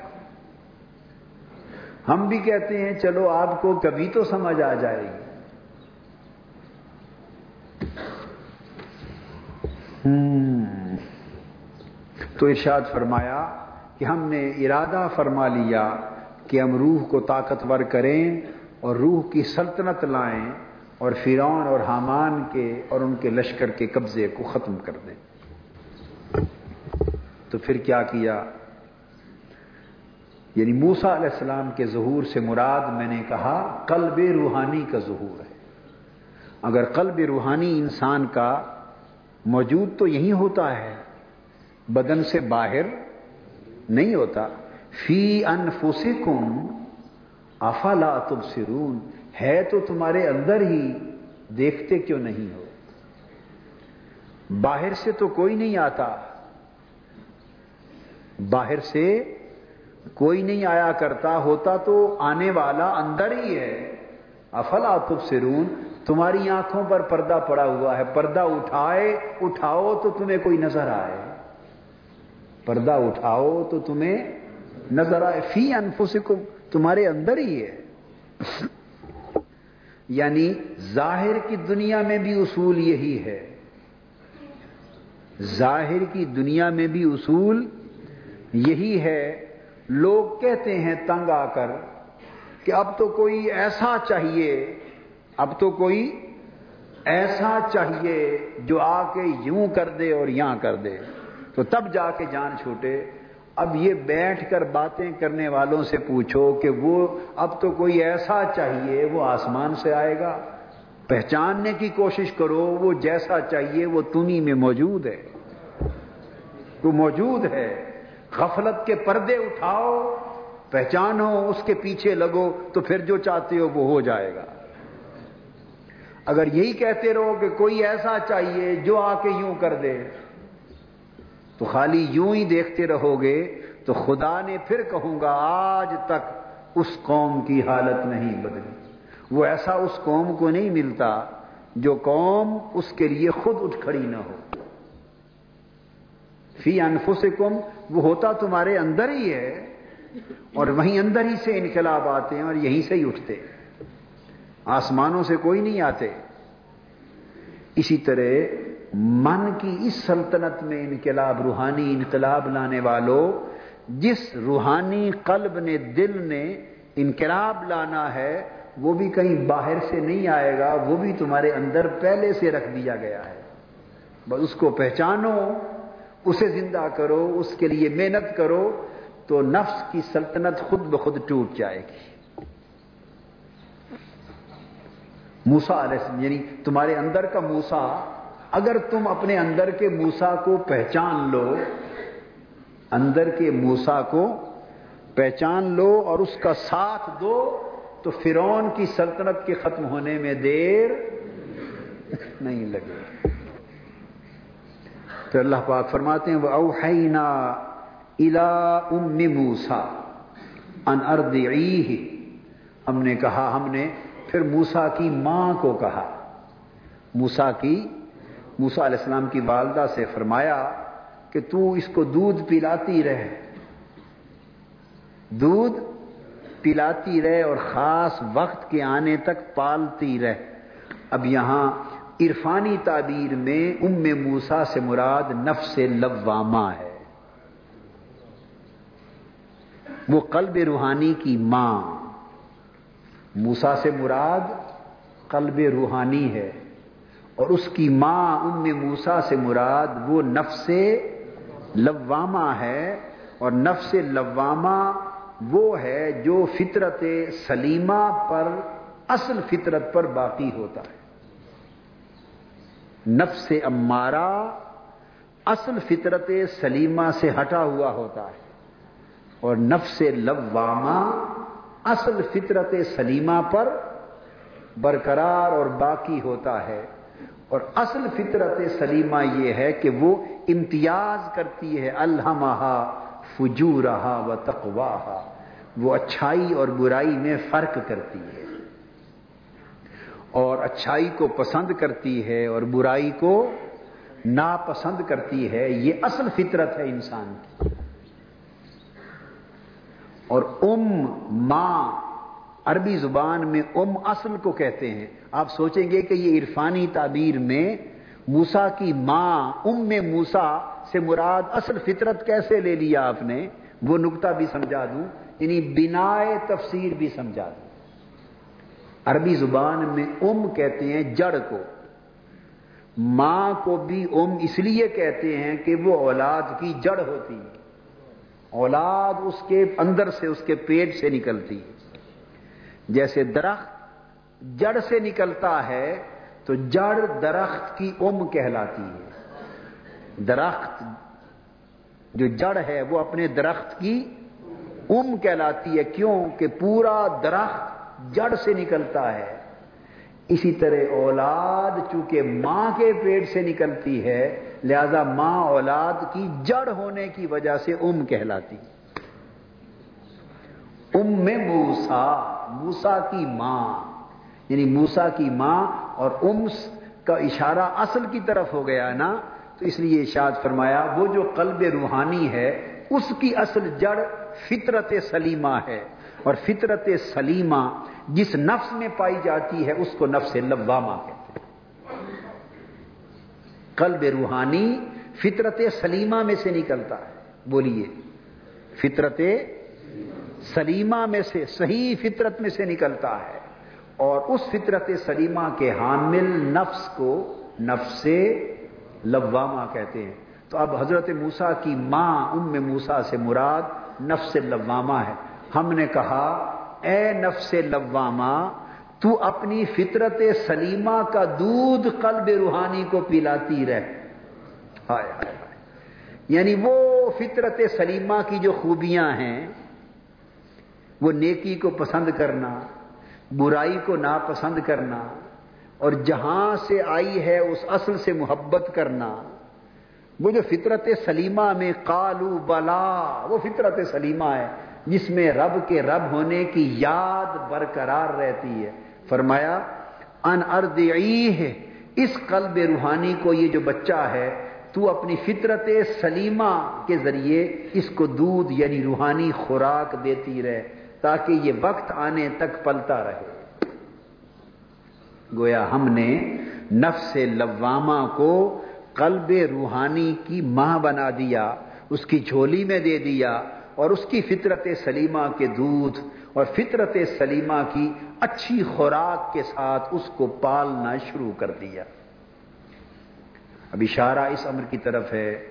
ہم بھی کہتے ہیں، چلو آپ کو کبھی تو سمجھ آ جائے گی۔ تو ارشاد فرمایا کہ ہم نے ارادہ فرما لیا کہ ہم روح کو طاقتور کریں اور روح کی سلطنت لائیں اور فرعون اور حامان کے اور ان کے لشکر کے قبضے کو ختم کر دیں۔ تو پھر کیا کیا؟ یعنی موسا علیہ السلام کے ظہور سے مراد میں نے کہا، قلب روحانی کا ظہور ہے۔ اگر قلب روحانی انسان کا موجود تو یہی ہوتا ہے، بدن سے باہر نہیں ہوتا۔ فی انفسکم افلا تبصرون؟ ہے تو تمہارے اندر ہی، دیکھتے کیوں نہیں ہو؟ باہر سے تو کوئی نہیں آتا۔ باہر سے کوئی نہیں آیا کرتا، ہوتا تو آنے والا اندر ہی ہے۔ افلا تبصرون؟ تمہاری آنکھوں پر پردہ پڑا ہوا ہے۔ پردہ اٹھائے، اٹھاؤ تو تمہیں کوئی نظر آئے۔ پردہ اٹھاؤ تو تمہیں نظر آئے۔ فی انفسکم تمہارے اندر ہی ہے۔ یعنی ظاہر کی دنیا میں بھی اصول یہی ہے۔ ظاہر کی دنیا میں بھی اصول یہی ہے۔ لوگ کہتے ہیں تنگ آ کر کہ اب تو کوئی ایسا چاہیے، اب تو کوئی ایسا چاہیے جو آ کے یوں کر دے اور یہاں کر دے۔ تو تب جا کے جان چھوٹے۔ اب یہ بیٹھ کر باتیں کرنے والوں سے پوچھو کہ وہ اب تو کوئی ایسا چاہیے وہ آسمان سے آئے گا۔ پہچاننے کی کوشش کرو، وہ جیسا چاہیے وہ تمہیں میں موجود ہے۔ وہ موجود ہے۔ غفلت کے پردے اٹھاؤ، پہچانو، اس کے پیچھے لگو، تو پھر جو چاہتے ہو وہ ہو جائے گا۔ اگر یہی کہتے رہو کہ کوئی ایسا چاہیے جو آ کے یوں کر دے تو خالی یوں ہی دیکھتے رہو گے تو خدا نے پھر کہوں گا آج تک اس قوم کی حالت نہیں بدلی۔ وہ ایسا اس قوم کو نہیں ملتا جو قوم اس کے لیے خود اٹھ کھڑی نہ ہو۔ فی انفسکم، وہ ہوتا تمہارے اندر ہی ہے اور وہیں اندر ہی سے انقلاب آتے ہیں اور یہیں سے ہی اٹھتے آسمانوں سے کوئی نہیں آتے۔ اسی طرح من کی اس سلطنت میں انقلاب، روحانی انقلاب لانے والوں جس روحانی قلب نے دل نے انقلاب لانا ہے، وہ بھی کہیں باہر سے نہیں آئے گا، وہ بھی تمہارے اندر پہلے سے رکھ دیا گیا ہے۔ بس اس کو پہچانو، اسے زندہ کرو، اس کے لیے محنت کرو، تو نفس کی سلطنت خود بخود ٹوٹ جائے گی۔ موسا علیہ یعنی تمہارے اندر کا موسا اگر تم اپنے اندر کے موسا کو پہچان لو، اندر کے موسا کو پہچان لو اور اس کا ساتھ دو، تو فرون کی سلطنت کے ختم ہونے میں دیر نہیں لگے تو اللہ پاک فرماتے ہیں وہ اوہینا الا ام موسا ان اردعی ہم نے کہا، ہم نے پھر موسا کی ماں کو کہا۔ موسا کی موسا علیہ السلام کی والدہ سے فرمایا کہ تو اس کو دودھ پلاتی رہے۔ دودھ پلاتی رہے اور خاص وقت کے آنے تک پالتی رہے۔ اب یہاں عرفانی تعبیر میں ام موسا سے مراد نفس لوامہ ہے۔ وہ قلب روحانی کی ماں۔ موسا سے مراد قلب روحانی ہے۔ اور اس کی ماں ام موسا سے مراد وہ نفس لوامہ ہے اور نفس لوامہ وہ ہے جو فطرت سلیمہ پر، اصل فطرت پر باقی ہوتا ہے۔ نفس امارہ اصل فطرت سلیمہ سے ہٹا ہوا ہوتا ہے اور نفس لوامہ اصل فطرت سلیمہ پر برقرار اور باقی ہوتا ہے۔ اور اصل فطرت سلیمہ یہ ہے کہ وہ امتیاز کرتی ہے الحمہ فجو رہا و تقواہ وہ اچھائی اور برائی میں فرق کرتی ہے۔ اور اچھائی کو پسند کرتی ہے اور برائی کو ناپسند کرتی ہے۔ یہ اصل فطرت ہے انسان کی۔ اور ام ماں، عربی زبان میں ام اصل کو کہتے ہیں۔ آپ سوچیں گے کہ یہ عرفانی تعبیر میں موسا کی ماں، ام میں موسا سے مراد اصل فطرت کیسے لے لیا آپ نے؟ وہ نقطہ بھی سمجھا دوں یعنی بنا تفسیر بھی سمجھا دوں۔ عربی زبان میں ام کہتے ہیں جڑ کو۔ ماں کو بھی ام اس لیے کہتے ہیں کہ وہ اولاد کی جڑ ہوتی ہے۔ اولاد اس کے اندر سے، اس کے پیٹ سے نکلتی ہے۔ جیسے درخت جڑ سے نکلتا ہے تو جڑ درخت کی ام کہلاتی ہے۔ درخت جو جڑ ہے وہ اپنے درخت کی ام کہلاتی ہے۔ کیوں؟ کہ پورا درخت جڑ سے نکلتا ہے۔ اسی طرح اولاد چونکہ ماں کے پیٹ سے نکلتی ہے، لہذا ماں اولاد کی جڑ ہونے کی وجہ سے ام کہلاتی۔ ام میں موسا موسا کی ماں۔ یعنی موسا کی ماں اور ام کا اشارہ اصل کی طرف ہو گیا نا، تو اس لیے اشاد فرمایا، وہ جو قلب روحانی ہے، اس کی اصل جڑ فطرت سلیمہ ہے۔ اور فطرت سلیمہ جس نفس میں پائی جاتی ہے، اس کو نفس لبامہ کہتے ہیں۔ قلب روحانی فطرت سلیمہ میں سے نکلتا ہے۔ بولیے، فطرت سلیمہ میں سے، صحیح فطرت میں سے نکلتا ہے۔ اور اس فطرت سلیمہ کے حامل نفس کو نفس لوامہ کہتے ہیں۔ تو اب حضرت موسا کی ماں ام موسا سے مراد نفس لوامہ ہے۔ ہم نے کہا، اے نفس لوامہ، تو اپنی فطرت سلیمہ کا دودھ قلب روحانی کو پلاتی رہ۔ ہائے ہائے۔ یعنی وہ فطرت سلیمہ کی جو خوبیاں ہیں، وہ نیکی کو پسند کرنا برائی کو ناپسند کرنا اور جہاں سے آئی ہے اس اصل سے محبت کرنا۔ وہ جو فطرت سلیمہ میں کالو بلا، وہ فطرت سلیمہ ہے، جس میں رب کے رب ہونے کی یاد برقرار رہتی ہے۔ فرمایا، ان ارد ہے اس قلب روحانی کو یہ جو بچہ ہے، تو اپنی فطرت سلیمہ کے ذریعے اس کو دودھ یعنی روحانی خوراک دیتی رہے۔ تاکہ یہ وقت آنے تک پلتا رہے۔ گویا ہم نے نفس لوامہ کو قلب روحانی کی ماں بنا دیا، اس کی جھولی میں دے دیا اور اس کی فطرت سلیمہ کے دودھ اور فطرت سلیمہ کی اچھی خوراک کے ساتھ اس کو پالنا شروع کر دیا۔ اب اشارہ اس امر کی طرف ہے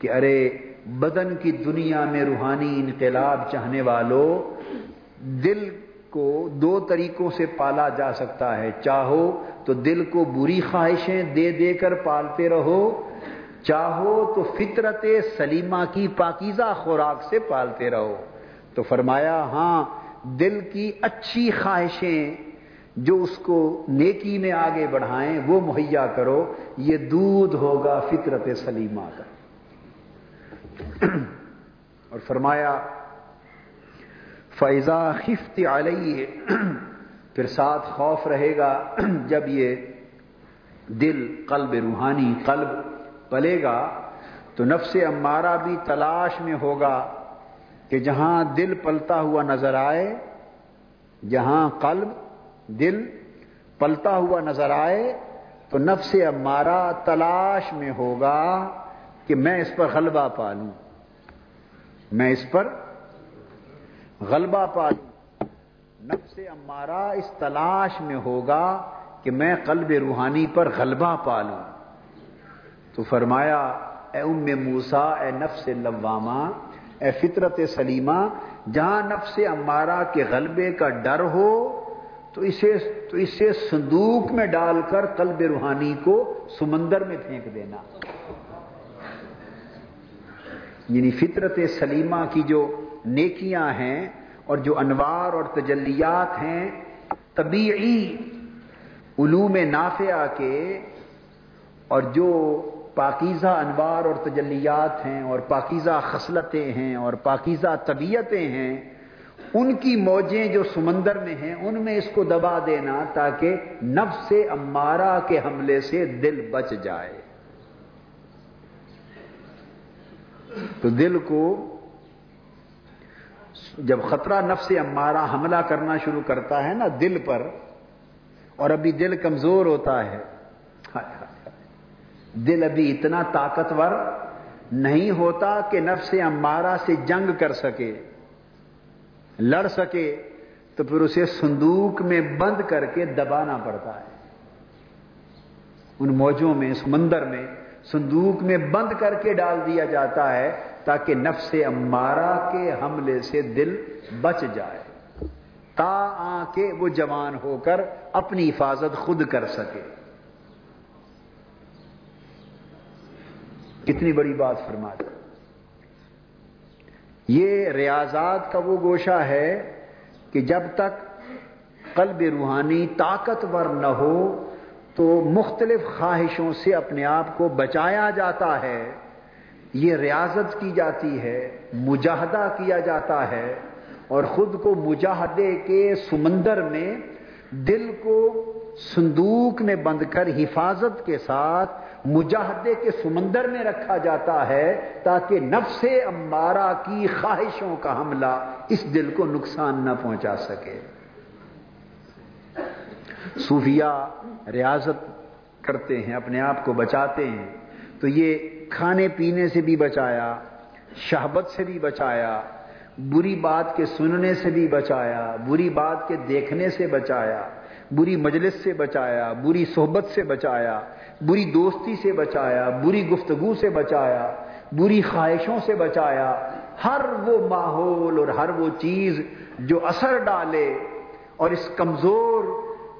کہ ارے بدن کی دنیا میں روحانی انقلاب چاہنے والوں دل کو دو طریقوں سے پالا جا سکتا ہے۔ چاہو تو دل کو بری خواہشیں دے دے کر پالتے رہو۔ چاہو تو فطرت سلیمہ کی پاکیزہ خوراک سے پالتے رہو۔ تو فرمایا ہاں دل کی اچھی خواہشیں جو اس کو نیکی میں آگے بڑھائیں، وہ مہیا کرو۔ یہ دودھ ہوگا فطرت سلیمہ کا۔ اور فرمایا فیضا خفت علیہ (clears throat) پھر ساتھ خوف رہے گا (clears throat) جب یہ دل، قلب، روحانی قلب پلے گا، تو نفس امارہ بھی تلاش میں ہوگا کہ جہاں دل پلتا ہوا نظر آئے، جہاں قلب، دل پلتا ہوا نظر آئے، تو نفس امارہ تلاش میں ہوگا کہ میں اس پر غلبہ پالوں، میں اس پر غلبہ پالوں نفس امارہ اس تلاش میں ہوگا کہ میں قلب روحانی پر غلبہ پالوں۔ تو فرمایا، اے ام موسا اے نفس لوامہ، اے فطرت سلیمہ، جہاں نفس امارہ کے غلبے کا ڈر ہو، تو اسے تو اسے صندوق میں ڈال کر قلب روحانی کو سمندر میں پھینک دینا۔ یعنی فطرت سلیمہ کی جو نیکیاں ہیں اور جو انوار اور تجلیات ہیں، طبیعی علوم نافعہ کے اور جو پاکیزہ انوار اور تجلیات ہیں اور پاکیزہ خصلتیں ہیں اور پاکیزہ طبیعتیں ہیں، ان کی موجیں جو سمندر میں ہیں، ان میں اس کو دبا دینا تاکہ نفس امارہ کے حملے سے دل بچ جائے۔ تو دل کو جب خطرہ نفس امارہ حملہ کرنا شروع کرتا ہے نا دل پر، اور ابھی دل کمزور ہوتا ہے دل ابھی اتنا طاقتور نہیں ہوتا کہ نفس امارہ سے جنگ کر سکے، لڑ سکے، تو پھر اسے صندوق میں بند کر کے دبانا پڑتا ہے۔ ان موجوں میں سمندر میں صندوق میں بند کر کے ڈال دیا جاتا ہے۔ تاکہ نفس امارہ کے حملے سے دل بچ جائے۔ تا آ کے وہ جوان ہو کر اپنی حفاظت خود کر سکے۔ کتنی بڑی بات فرما دے یہ ریاضات کا وہ گوشہ ہے کہ جب تک قلب روحانی طاقتور نہ ہو تو مختلف خواہشوں سے اپنے آپ کو بچایا جاتا ہے۔ یہ ریاضت کی جاتی ہے، مجاہدہ کیا جاتا ہے اور خود کو مجاہدے کے سمندر میں دل کو صندوق میں بند کر حفاظت کے ساتھ مجاہدے کے سمندر میں رکھا جاتا ہے تاکہ نفس امارہ کی خواہشوں کا حملہ اس دل کو نقصان نہ پہنچا سکے۔ صوفیہ ریاضت کرتے ہیں، اپنے آپ کو بچاتے ہیں۔ تو یہ کھانے پینے سے بھی بچایا، شہبت سے بھی بچایا، بری بات کے سننے سے بھی بچایا، بری بات کے دیکھنے سے بچایا، بری مجلس سے بچایا، بری صحبت سے بچایا، بری دوستی سے بچایا، بری گفتگو سے بچایا، بری خواہشوں سے بچایا، ہر وہ ماحول اور ہر وہ چیز جو اثر ڈالے اور اس کمزور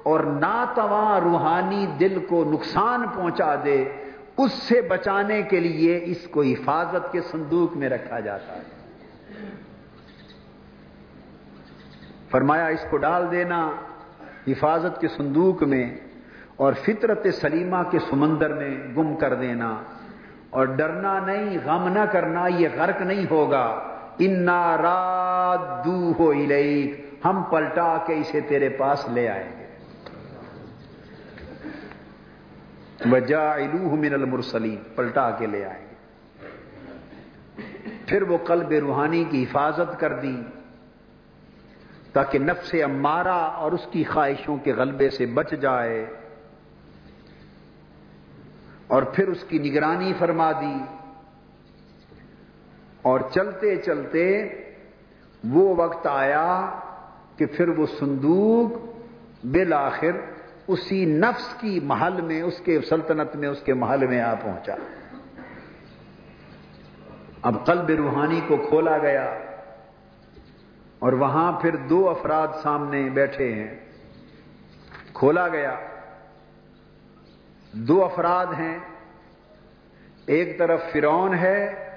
اور ناتواں روحانی دل کو نقصان پہنچا دے اس سے بچانے کے لیے اس کو حفاظت کے صندوق میں رکھا جاتا ہے۔ فرمایا، اس کو ڈال دینا حفاظت کے صندوق میں اور فطرت سلیمہ کے سمندر میں گم کر دینا۔ اور ڈرنا نہیں، غم نہ کرنا، یہ غرق نہیں ہوگا۔ انا رات ہو ہم پلٹا کے اسے تیرے پاس لے آئیں گے۔ وجا من المرسلین، پلٹا کے لے آئیں گے پھر وہ قلب روحانی کی حفاظت کر دی، تاکہ نفس امارہ اور اس کی خواہشوں کے غلبے سے بچ جائے۔ اور پھر اس کی نگرانی فرما دی۔ اور چلتے چلتے وہ وقت آیا کہ پھر وہ صندوق بالآخر اسی نفس کی محل میں، اس کے سلطنت میں، اس کے محل میں آ پہنچا۔ اب قلب روحانی کو کھولا گیا اور وہاں پھر دو افراد سامنے بیٹھے ہیں۔ کھولا گیا۔ دو افراد ہیں۔ ایک طرف فرعون ہے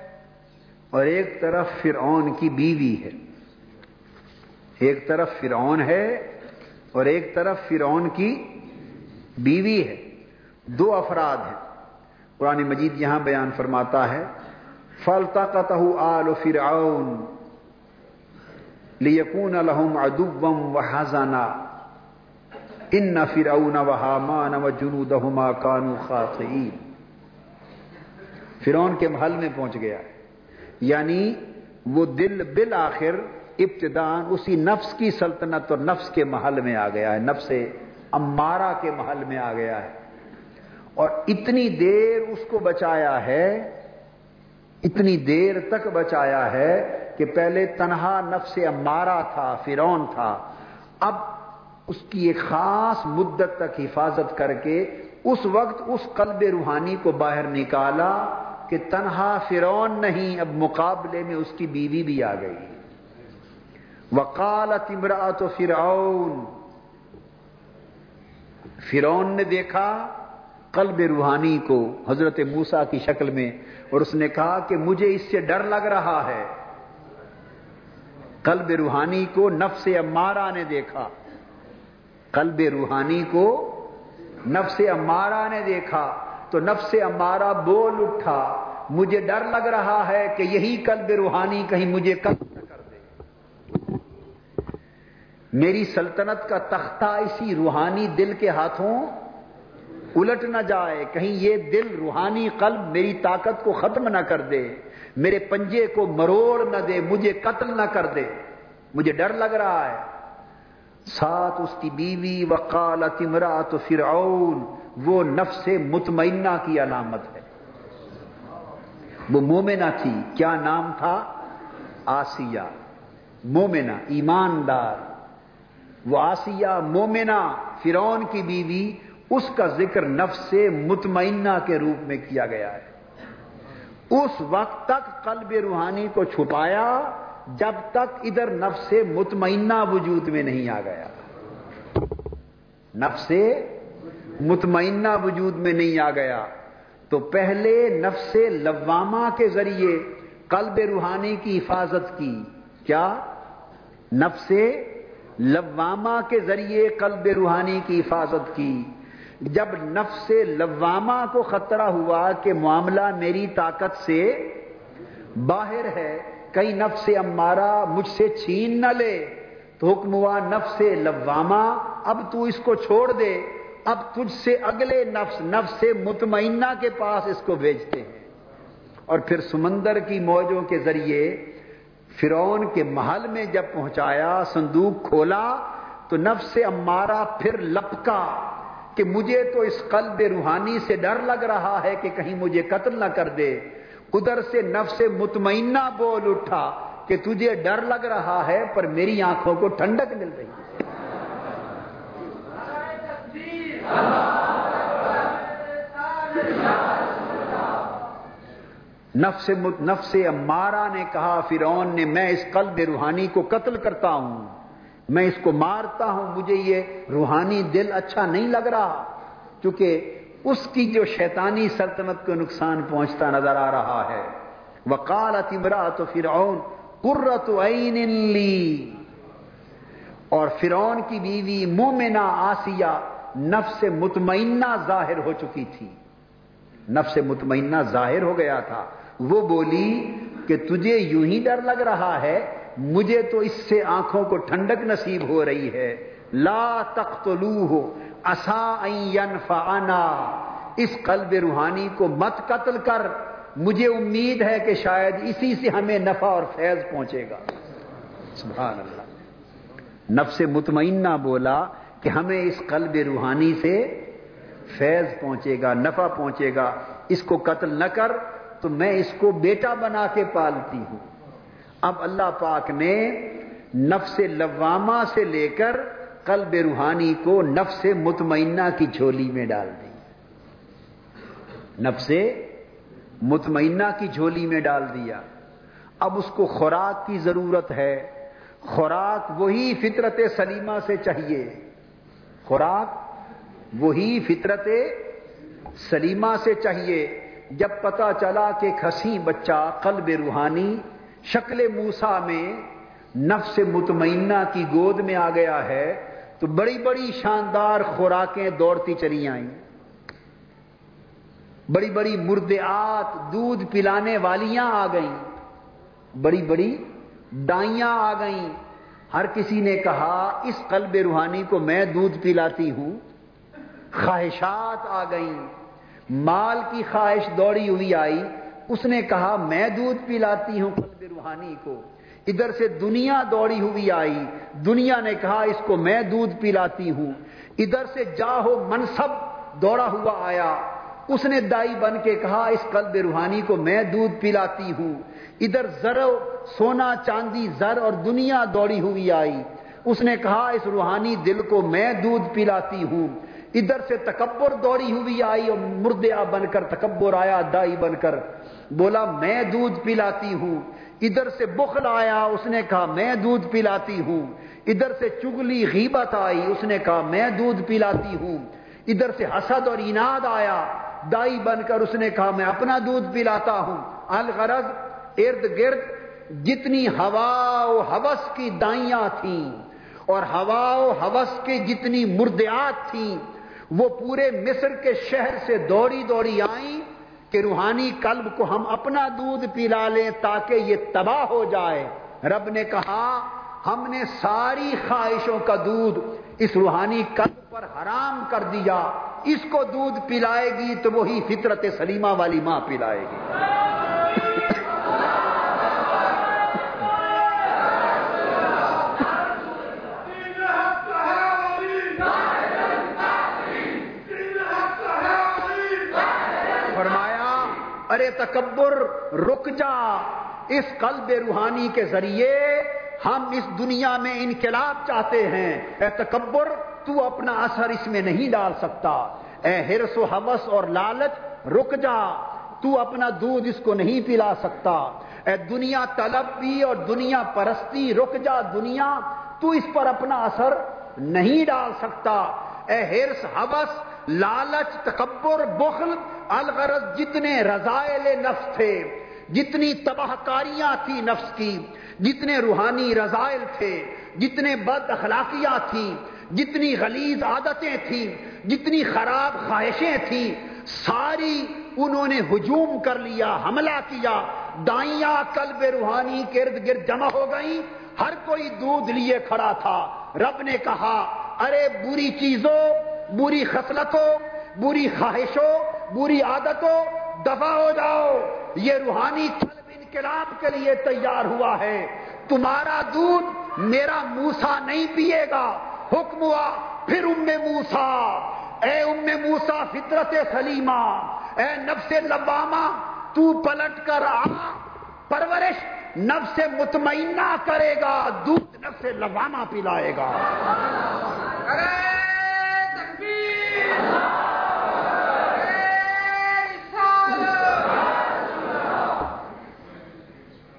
اور ایک طرف فرعون کی بیوی ہے۔ ایک طرف فرعون ہے اور ایک طرف فرعون کی بیوی ہے، دو افراد ہیں۔ قرآن مجید یہاں بیان فرماتا ہے فلتا آل فرعون لیکون الحم ادبم و ان نہ فرعون و حامان و جنودہما کانو فرعون کے محل میں پہنچ گیا۔ یعنی وہ دل بالآخر ابتدان اسی نفس کی سلطنت اور نفس کے محل میں آ گیا ہے، نفس امارا کے محل میں آ گیا ہے اور اتنی دیر اس کو بچایا ہے، اتنی دیر تک بچایا ہے کہ پہلے تنہا نفس امارا تھا فرون تھا۔ اب اس کی ایک خاص مدت تک حفاظت کر کے اس وقت اس قلب روحانی کو باہر نکالا کہ تنہا فرون نہیں، اب مقابلے میں اس کی بیوی بھی آ گئی۔ وکالت امراط و فرعون فرون نے دیکھا قلب روحانی کو حضرت موسا کی شکل میں اور اس نے کہا کہ مجھے اس سے ڈر لگ رہا ہے۔ قلب روحانی کو نفس امارا نے دیکھا۔ قلب روحانی کو نفس امارا نے دیکھا۔ تو نفس امارا بول اٹھا۔ مجھے ڈر لگ رہا ہے کہ یہی قلب روحانی کہیں مجھے قتل میری سلطنت کا تختہ اسی روحانی دل کے ہاتھوں الٹ نہ جائے، کہیں یہ دل روحانی قلب میری طاقت کو ختم نہ کر دے، میرے پنجے کو مروڑ نہ دے، مجھے قتل نہ کر دے۔ مجھے ڈر لگ رہا ہے۔ ساتھ اس کی بیوی، وقالت امرات فرعون، وہ نفس مطمئنہ کی علامت ہے۔ وہ مومنہ تھی، کیا نام تھا؟ آسیہ۔ مومنہ، ایماندار۔ وہ آسیہ مومنہ فرون کی بیوی، اس کا ذکر نفس سے مطمئنہ کے روپ میں کیا گیا ہے۔ اس وقت تک قلب روحانی کو چھپایا، جب تک ادھر نفس مطمئنہ وجود میں نہیں آ گیا۔ نفس مطمئنہ وجود میں نہیں آ گیا۔ تو پہلے نفس لوامہ کے ذریعے قلب روحانی کی حفاظت کی۔ کیا؟ نفس لوامہ کے ذریعے قلب روحانی کی حفاظت کی۔ جب نفس لوامہ کو خطرہ ہوا کہ معاملہ میری طاقت سے باہر ہے کئی نفس امارا مجھ سے چھین نہ لے، تو حکم ہوا نفس لوامہ اب تو اس کو چھوڑ دے، اب تجھ سے اگلے نفس نفس مطمئنہ کے پاس اس کو بھیجتے ہیں۔ اور پھر سمندر کی موجوں کے ذریعے فرون کے محل میں جب پہنچایا، صندوق کھولا، تو نفس امارا پھر لپکا کہ مجھے تو اس قلب روحانی سے ڈر لگ رہا ہے کہ کہیں مجھے قتل نہ کر دے۔ ادھر سے نفس مطمئنہ بول اٹھا کہ تجھے ڈر لگ رہا ہے، پر میری آنکھوں کو ٹھنڈک مل رہی ہے۔ نفس نفس امارا نے کہا، فرعون نے، میں اس قلب روحانی کو قتل کرتا ہوں۔ میں اس کو مارتا ہوں۔ مجھے یہ روحانی دل اچھا نہیں لگ رہا، کیونکہ اس کی جو شیطانی سلطنت کو نقصان پہنچتا نظر آ رہا ہے۔ وکالت امرا تو فرعون قرت عین لی۔ اور فرعون کی بیوی مومنا آسیہ نفس مطمئنہ ظاہر ہو چکی تھی۔ نفس مطمئنہ ظاہر ہو گیا تھا۔ وہ بولی کہ تجھے یوں ہی ڈر لگ رہا ہے، مجھے تو اس سے آنکھوں کو ٹھنڈک نصیب ہو رہی ہے۔ لا تختلوہ اسا ينفعنا اس قلب روحانی کو مت قتل کر۔ مجھے امید ہے کہ شاید اسی سے ہمیں نفع اور فیض پہنچے گا۔ سبحان اللہ۔ نفس مطمئنہ بولا کہ ہمیں اس قلب روحانی سے فیض پہنچے گا، نفع پہنچے گا۔ اس کو قتل نہ کر۔ تو میں اس کو بیٹا بنا کے پالتی ہوں۔ اب اللہ پاک نے نفس لوامہ سے لے کر قلب روحانی کو نفس مطمئنہ کی جھولی میں ڈال دی۔ نفس مطمئنہ کی جھولی میں ڈال دیا۔ اب اس کو خوراک کی ضرورت ہے۔ خوراک وہی فطرت سلیمہ سے چاہیے۔ خوراک وہی فطرت سلیمہ سے چاہیے۔ جب پتا چلا کہ کھسی بچہ قلب روحانی شکل موسا میں نفس مطمئنہ کی گود میں آ گیا ہے، تو بڑی بڑی شاندار خوراکیں دوڑتی چلی آئیں۔ بڑی بڑی مردعات دودھ پلانے والیاں آ گئیں۔ بڑی بڑی ڈائیاں آ گئیں۔ ہر کسی نے کہا، اس قلب روحانی کو میں دودھ پلاتی ہوں۔ خواہشات آ گئیں۔ مال کی خواہش دوڑی ہوئی آئی۔ اس نے کہا، میں دودھ پلاتی ہوں قلب روحانی کو۔ ادھر سے دنیا دوڑی ہوئی آئی۔ دنیا نے کہا، اس کو میں دودھ پلاتی ہوں۔ ادھر سے جاہو منصب دوڑا ہوا آیا۔ اس نے دائی بن کے کہا، اس قلب روحانی کو میں دودھ پلاتی ہوں۔ ادھر زر سونا چاندی زر اور دنیا دوڑی ہوئی آئی۔ اس نے کہا، اس روحانی دل کو میں دودھ پلاتی ہوں۔ ادھر سے تکبر دوڑی ہوئی آئی اور مردیا بن کر تکبر آیا، دائی بن کر۔ بولا، میں دودھ پلاتی ہوں۔ ادھر سے بخل آیا، اس نے کہا، میں دودھ پلاتی ہوں۔ ادھر سے چگلی غیبت آئی، اس نے کہا، میں دودھ پلاتی ہوں۔ ادھر سے حسد اور اناد آیا، دائی بن کر اس نے کہا، میں اپنا دودھ پلاتا ہوں۔ الغرض، ارد گرد، جتنی ہوا و حوث کی دائیاں تھیں اور ہوا و حوث کی جتنی مردیات تھیں وہ پورے مصر کے شہر سے دوڑی دوڑی آئیں کہ روحانی قلب کو ہم اپنا دودھ پلا لیں تاکہ یہ تباہ ہو جائے۔ رب نے کہا، ہم نے ساری خواہشوں کا دودھ اس روحانی قلب پر حرام کر دیا۔ اس کو دودھ پلائے گی تو وہی فطرت سلیمہ والی ماں پلائے گی۔ ارے تکبر، رک جا۔ اس قلب روحانی کے ذریعے ہم اس دنیا میں انقلاب چاہتے ہیں۔ اے تکبر، تو اپنا اثر اس میں نہیں ڈال سکتا۔ اے ہرس و حوث اور لالچ، رک جا۔ تو اپنا دودھ اس کو نہیں پلا سکتا۔ اے دنیا طلب بھی اور دنیا پرستی، رک جا دنیا۔ تو اس پر اپنا اثر نہیں ڈال سکتا۔ اے ہرس حوث لالچ، تکبر، بخل، الغرض جتنے رضائل نفس تھے، جتنی تباہ کاریاں تھی نفس کی، جتنے روحانی رضائل تھے، جتنے بد اخلاقیاں تھیں جتنی غلیظ عادتیں تھیں، جتنی خراب خواہشیں تھیں، ساری انہوں نے ہجوم کر لیا، حملہ کیا، دائیاں قلب روحانی ارد گرد جمع ہو گئی ہر کوئی دودھ لیے کھڑا تھا، رب نے کہا، ارے بری چیزوں بری خصلتوں، بری خواہشوں، بری عادتوں، دفاع ہو جاؤ، یہ روحانی قلب انقلاب کے لیے تیار ہوا ہے۔ تمہارا دودھ میرا موسا نہیں پیے گا۔ حکم ہوا، پھر ام موسا اے ام موسا فطرت سلیمہ، اے نفس لبامہ تو پلٹ کر آ۔ پرورش نفس مطمئنہ کرے گا، دودھ نفس لبامہ پلائے گا۔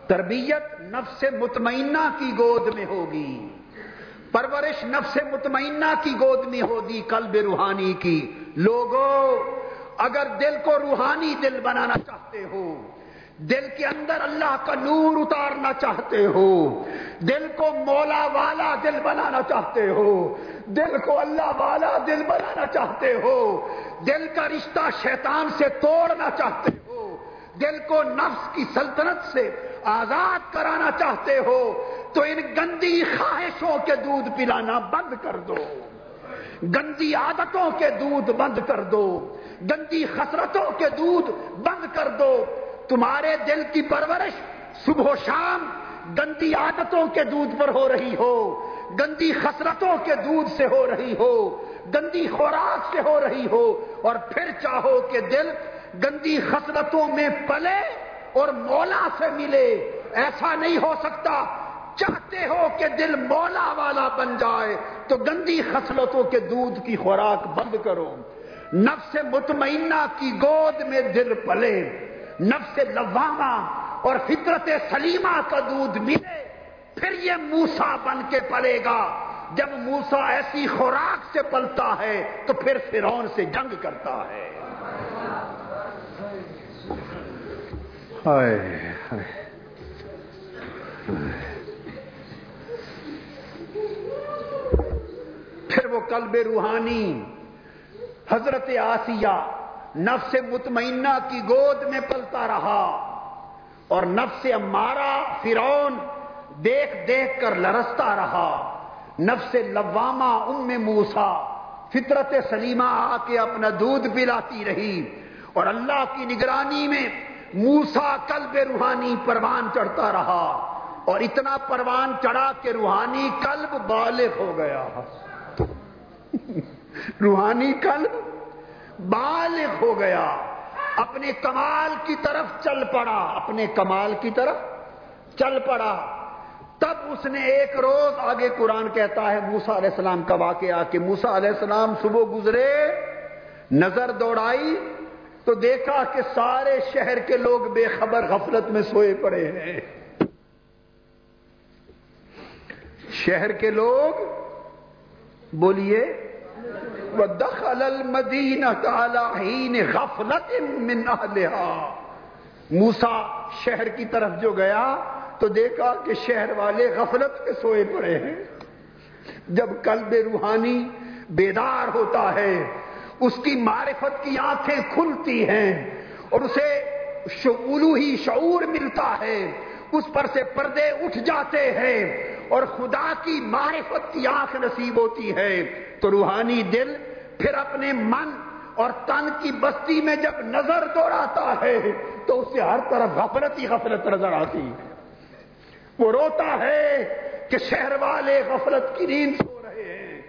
تربیت نفس مطمئنہ کی گود میں ہوگی۔ پرورش نفس مطمئنہ کی گود میں ہوگی، قلب روحانی کی۔ لوگوں اگر دل کو روحانی دل بنانا چاہتے ہو دل کے اندر اللہ کا نور اتارنا چاہتے ہو، دل کو مولا والا دل بنانا چاہتے ہو، دل کو اللہ والا دل بنانا چاہتے ہو، دل کا رشتہ شیطان سے توڑنا چاہتے ہو، دل کو نفس کی سلطنت سے آزاد کرانا چاہتے ہو، تو ان گندی خواہشوں کے دودھ پلانا بند کر دو۔ گندی عادتوں کے دودھ بند کر دو۔ گندی خسرتوں کے دودھ بند کر دو۔ تمہارے دل کی پرورش صبح و شام گندی عادتوں کے دودھ پر ہو رہی ہو، گندی خسرتوں کے دودھ سے ہو رہی ہو، گندی خوراک سے ہو رہی ہو، اور پھر چاہو کہ دل گندی خسرتوں میں پلے اور مولا سے ملے۔ ایسا نہیں ہو سکتا۔ چاہتے ہو کہ دل مولا والا بن جائے، تو گندی خصلتوں کے دودھ کی خوراک بند کرو۔ نفس مطمئنہ کی گود میں دل پلے۔ نفس لوامہ اور فطرت سلیمہ کا دودھ ملے پھر یہ موسا بن کے پلے گا۔ جب موسا ایسی خوراک سے پلتا ہے تو پھر فرون سے جنگ کرتا ہے۔ پھر وہ قلب روحانی حضرت آسیہ نفس مطمئنہ کی گود میں پلتا رہا اور نفس امارا فرون دیکھ دیکھ کر لرستا رہا۔ نفس لوامہ ام موسا فطرت سلیمہ آ کے اپنا دودھ پلاتی رہی اور اللہ کی نگرانی میں موسا قلب روحانی پروان چڑھتا رہا اور اتنا پروان چڑھا کہ روحانی قلب بالغ ہو گیا۔ (laughs) روحانی قلب؟ بالغ ہو گیا۔ اپنے کمال کی طرف چل پڑا۔ اپنے کمال کی طرف چل پڑا۔ تب اس نے ایک روز آگے قرآن کہتا ہے موسا علیہ السلام کا واقعہ کہ موسا علیہ السلام صبح گزرے، نظر دوڑائی، تو دیکھا کہ سارے شہر کے لوگ بے خبر غفلت میں سوئے پڑے ہیں۔ شہر کے لوگ بولیے وہ دخل المدین غفلت من موسا شہر کی طرف جو گیا تو دیکھا کہ شہر والے غفلت کے سوئے پڑے ہیں۔ جب قلب روحانی بیدار ہوتا ہے، اس کی معرفت کی آنکھیں کھلتی ہیں اور اسے شعولو ہی شعور ملتا ہے۔ اس پر سے پردے اٹھ جاتے ہیں۔ اور خدا کی معرفت کی آنکھ نصیب ہوتی ہے۔ تو روحانی دل پھر اپنے من اور تن کی بستی میں جب نظر دوڑاتا ہے، تو اس سے ہر طرف غفلت ہی غفلت نظر آتی۔ ہے وہ روتا ہے کہ شہر والے غفلت کی نیند سو رہے ہیں۔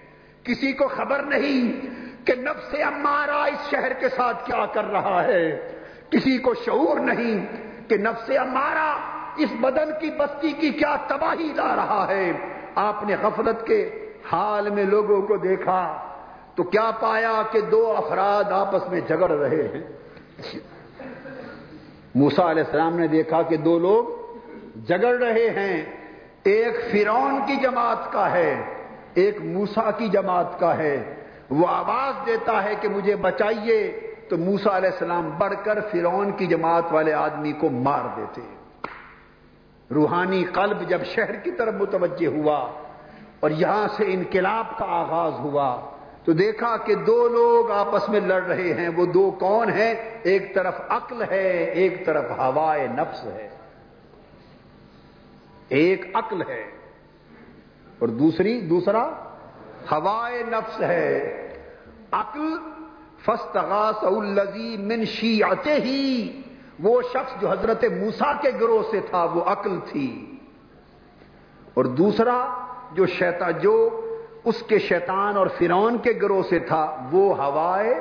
کسی کو خبر نہیں کہ نفس امارا اس شہر کے ساتھ کیا کر رہا ہے۔ کسی کو شعور نہیں کہ نفس امارا اس بدن کی بستی کی کیا تباہی لا رہا ہے؟ آپ نے غفلت کے حال میں لوگوں کو دیکھا تو کیا پایا کہ دو افراد آپس میں جگڑ رہے ہیں؟ موسا علیہ السلام نے دیکھا کہ دو لوگ جگڑ رہے ہیں۔ ایک فرون کی جماعت کا ہے، ایک موسا کی جماعت کا ہے۔ وہ آواز دیتا ہے کہ مجھے بچائیے۔ تو موسا علیہ السلام بڑھ کر فرون کی جماعت والے آدمی کو مار دیتے۔ روحانی قلب جب شہر کی طرف متوجہ ہوا اور یہاں سے انقلاب کا آغاز ہوا تو دیکھا کہ دو لوگ آپس میں لڑ رہے ہیں، وہ دو کون ہیں؟ ایک طرف عقل ہے، ایک طرف ہوائے نفس ہے۔ ایک عقل ہے اور دوسری، دوسرا ہوائے نفس ہے۔ عقل فستغاس الزی من شیعتے ہی وہ شخص جو حضرت موسا کے گروہ سے تھا، وہ عقل تھی۔ اور دوسرا جو شیطان جو اس کے شیطان اور فرون کے گروہ سے تھا، وہ ہوائے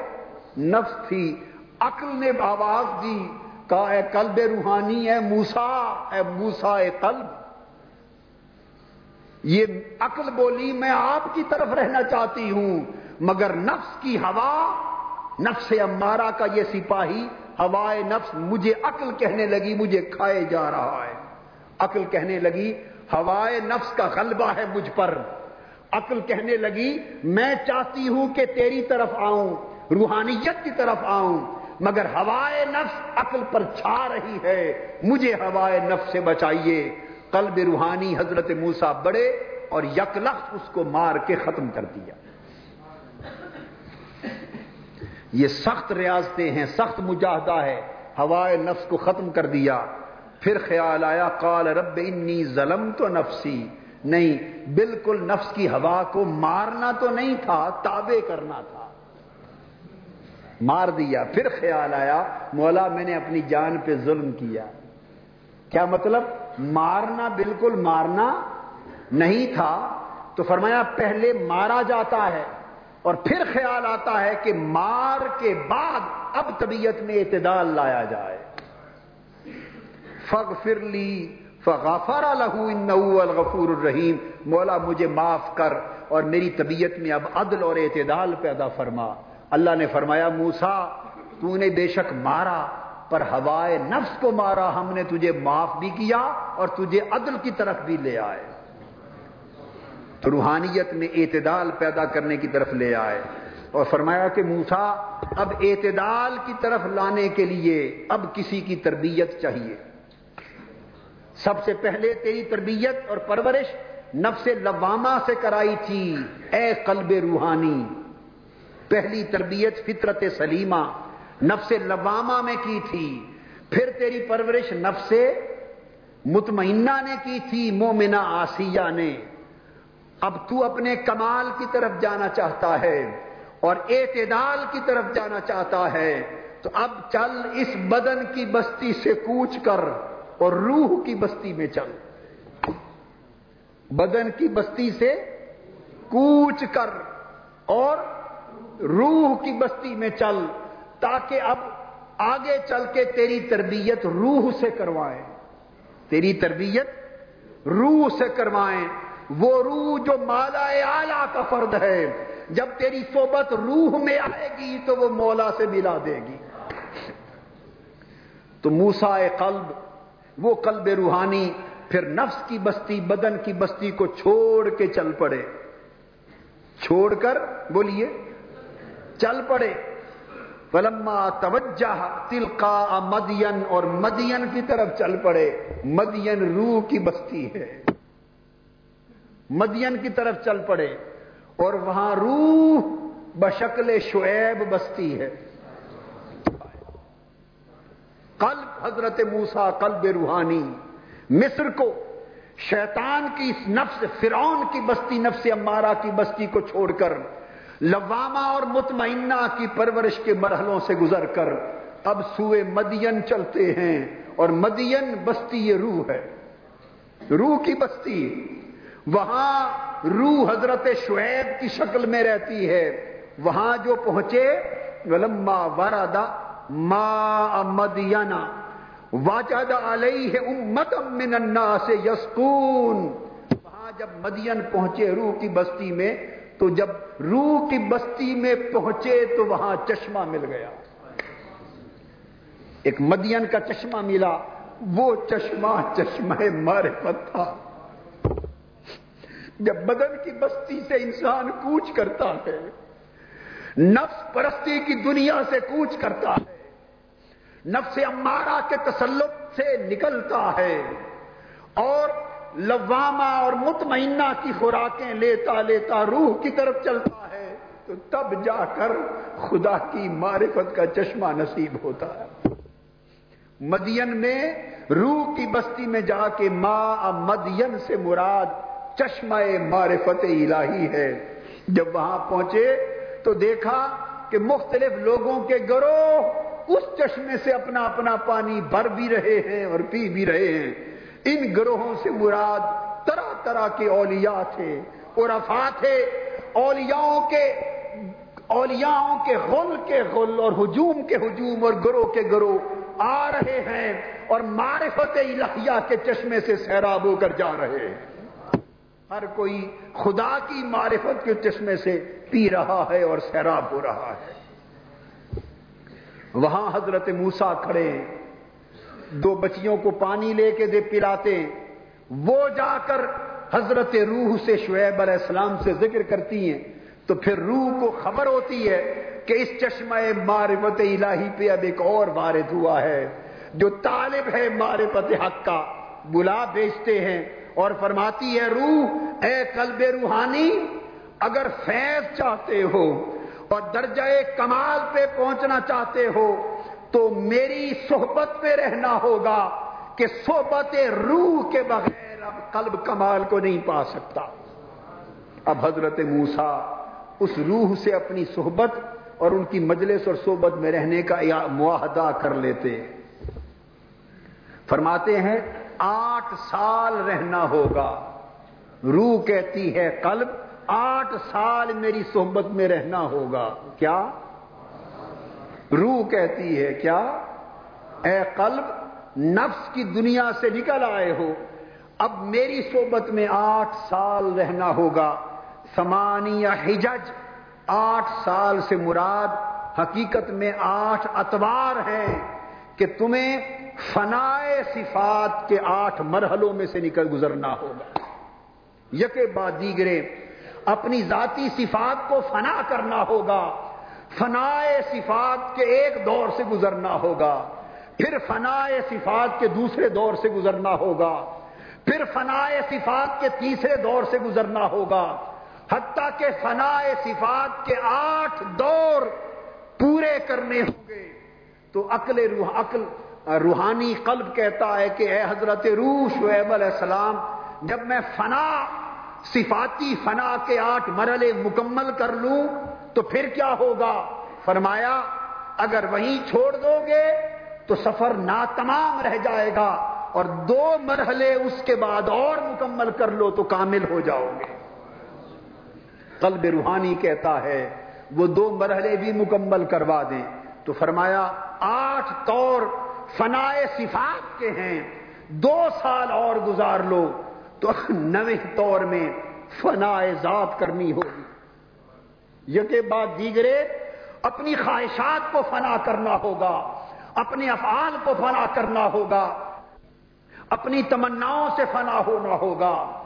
نفس تھی۔ عقل نے آواز دی، کہا، اے قلب روحانی ہے موسا اے موسا اے قلب۔ یہ عقل بولی میں آپ کی طرف رہنا چاہتی ہوں، مگر نفس کی ہوا، نفس امارہ کا یہ سپاہی ہوائے نفس مجھے عقل کہنے لگی، مجھے کھائے جا رہا ہے۔ عقل کہنے لگی ہوائے نفس کا غلبہ ہے مجھ پر۔ عقل کہنے لگی، میں چاہتی ہوں کہ تیری طرف آؤں، روحانیت کی طرف آؤں، مگر ہوائے نفس عقل پر چھا رہی ہے۔ مجھے ہوائے نفس سے بچائیے۔ قلب روحانی حضرت موسا بڑے اور یک اس کو مار کے ختم کر دیا۔ یہ سخت ریاضتیں ہیں، سخت مجاہدہ ہے۔ ہوائے نفس کو ختم کر دیا۔ پھر خیال آیا، قال رب انی ظلم تو نفسی۔ نہیں، بالکل نفس کی ہوا کو مارنا تو نہیں تھا، تابع کرنا تھا۔ مار دیا۔ پھر خیال آیا، مولا میں نے اپنی جان پہ ظلم کیا۔ کیا مطلب؟ مارنا بالکل مارنا نہیں تھا۔ تو فرمایا، پہلے مارا جاتا ہے۔ اور پھر خیال آتا ہے کہ مار کے بعد اب طبیعت میں اعتدال لایا جائے۔ فگ فرلی فغافر لہو ان الغفور الرحیم۔ مولا مجھے معاف کر اور میری طبیعت میں اب عدل اور اعتدال پیدا فرما۔ اللہ نے فرمایا موسا تو نے بے شک مارا، پر ہوائے نفس کو مارا، ہم نے تجھے معاف بھی کیا اور تجھے عدل کی طرف بھی لے آئے۔ تو روحانیت میں اعتدال پیدا کرنے کی طرف لے آئے اور فرمایا کہ موسا اب اعتدال کی طرف لانے کے لیے اب کسی کی تربیت چاہیے۔ سب سے پہلے تیری تربیت اور پرورش نفس لوامہ سے کرائی تھی۔ اے قلب روحانی، پہلی تربیت فطرت سلیمہ نفس لوامہ میں کی تھی۔ پھر تیری پرورش نفس مطمئنہ نے کی تھی، مومنہ آسیہ نے۔ اب تو اپنے کمال کی طرف جانا چاہتا ہے اور اعتدال کی طرف جانا چاہتا ہے، تو اب چل اس بدن کی بستی سے کوچ کر اور روح کی بستی میں چل۔ بدن کی بستی سے کوچ کر اور روح کی بستی میں چل، تاکہ اب آگے چل کے تیری تربیت روح سے کروائیں۔ تیری تربیت روح سے کروائیں۔ وہ روح جو مالا آلہ کا فرد ہے، جب تیری صحبت روح میں آئے گی تو وہ مولا سے ملا دے گی۔ تو موسا قلب، وہ قلب روحانی پھر نفس کی بستی، بدن کی بستی کو چھوڑ کے چل پڑے۔ چھوڑ کر بولیے، چل پڑے۔ فلما توجہ تلقا مدین اور مدین کی طرف چل پڑے۔ مدین روح کی بستی ہے۔ مدین کی طرف چل پڑے اور وہاں روح بشکل شعیب بستی ہے۔ قلب حضرت موسا قلب روحانی۔ مصر کو شیطان کی اس نفس، فرعون کی بستی، نفس امارہ کی بستی کو چھوڑ کر، لوامہ اور مطمئنہ کی پرورش کے مرحلوں سے گزر کر، اب سوئے مدین چلتے ہیں اور مدین بستی یہ روح ہے۔ روح کی بستی۔ وہاں روح حضرت شعیب کی شکل میں رہتی ہے۔ وہاں جو پہنچے، ولما وردا ما مدینہ واجد علیہ امت من الناس یسکون وہاں جب مدین پہنچے روح کی بستی میں، تو جب روح کی بستی میں پہنچے، تو وہاں چشمہ مل گیا۔ ایک مدین کا چشمہ ملا۔ وہ چشمہ چشمہ معرفت تھا۔ جب بدن کی بستی سے انسان کوچ کرتا ہے، نفس پرستی کی دنیا سے کوچ کرتا ہے، نفس امارہ کے تسلط سے نکلتا ہے اور لوامہ اور مطمئنہ کی خوراکیں لیتا لیتا روح کی طرف چلتا ہے، تو تب جا کر خدا کی معرفت کا چشمہ نصیب ہوتا ہے۔ مدین میں، روح کی بستی میں جا کے ماں مدین سے مراد چشمہ معرفت الہی ہے۔ جب وہاں پہنچے تو دیکھا کہ مختلف لوگوں کے گروہ اس چشمے سے اپنا اپنا پانی بھر بھی رہے ہیں اور پی بھی رہے ہیں۔ ان گروہوں سے مراد طرح طرح کے اولیاء تھے اور افا تھے اولیاؤں کے اولیاؤں کے غل کے غل اور ہجوم کے ہجوم اور گروہ کے گروہ آ رہے ہیں اور معرفت الہیہ کے چشمے سے سیراب ہو کر جا رہے ہیں۔ ہر کوئی خدا کی معرفت کے چشمے سے پی رہا ہے اور سیراب ہو رہا ہے۔ وہاں حضرت موسا کھڑے، دو بچیوں کو پانی لے کے دے پلاتے۔ وہ جا کر حضرت روح سے شعیب علیہ السلام سے ذکر کرتی ہیں۔ تو پھر روح کو خبر ہوتی ہے کہ اس چشمہ معرفت الہی پہ اب ایک اور وارد ہوا ہے۔ جو طالب ہے معرفت حق کا، بلا بیچتے ہیں۔ اور فرماتی ہے، روح، اے قلب روحانی، اگر فیض چاہتے ہو اور درجہ کمال پہ پہنچنا چاہتے ہو، تو میری صحبت میں رہنا ہوگا کہ صحبت روح کے بغیر اب قلب کمال کو نہیں پا سکتا۔ اب حضرت موسا اس روح سے اپنی صحبت اور ان کی مجلس اور صحبت میں رہنے کا معاہدہ کر لیتے۔ فرماتے ہیں آٹھ سال رہنا ہوگا۔ روح کہتی ہے قلب، آٹھ سال میری صحبت میں رہنا ہوگا۔ کیا؟ روح کہتی ہے کیا؟ اے قلب، نفس کی دنیا سے نکل آئے ہو۔ اب میری صحبت میں آٹھ سال رہنا ہوگا۔ سمانی حجج، آٹھ سال سے مراد حقیقت میں آٹھ اتوار ہیں کہ تمہیں فنائے صفات کے آٹھ مرحلوں میں سے نکل گزرنا ہوگا۔ یکے بعد دیگرے، اپنی ذاتی صفات کو فنا کرنا ہوگا۔ فنائے صفات کے ایک دور سے گزرنا ہوگا۔ پھر فنائے صفات کے دوسرے دور سے گزرنا ہوگا۔ پھر فنائے صفات کے تیسرے دور سے گزرنا ہوگا۔ حتیٰ کہ فنائے صفات کے آٹھ دور پورے کرنے ہوں گے۔ تو عقل روح، عقل روحانی قلب کہتا ہے کہ اے حضرت روح شعیب علیہ السلام، جب میں فنا، صفاتی فنا کے آٹھ مرحلے مکمل کر لوں، تو پھر کیا ہوگا؟ فرمایا، اگر وہیں چھوڑ دو گے، تو سفر ناتمام رہ جائے گا، اور دو مرحلے اس کے بعد اور مکمل کر لو تو کامل ہو جاؤ گے۔ قلب روحانی کہتا ہے، وہ دو مرحلے بھی مکمل کروا دیں۔ تو فرمایا، آٹھ طور فنائے صفات کے ہیں۔ دو سال اور گزار لو تو نویں طور میں فنائے ذات کرنی ہوگی۔ یکے بعد دیگرے اپنی خواہشات کو فنا کرنا ہوگا، اپنے افعال کو فنا کرنا ہوگا، اپنی تمناؤں سے فنا ہونا ہوگا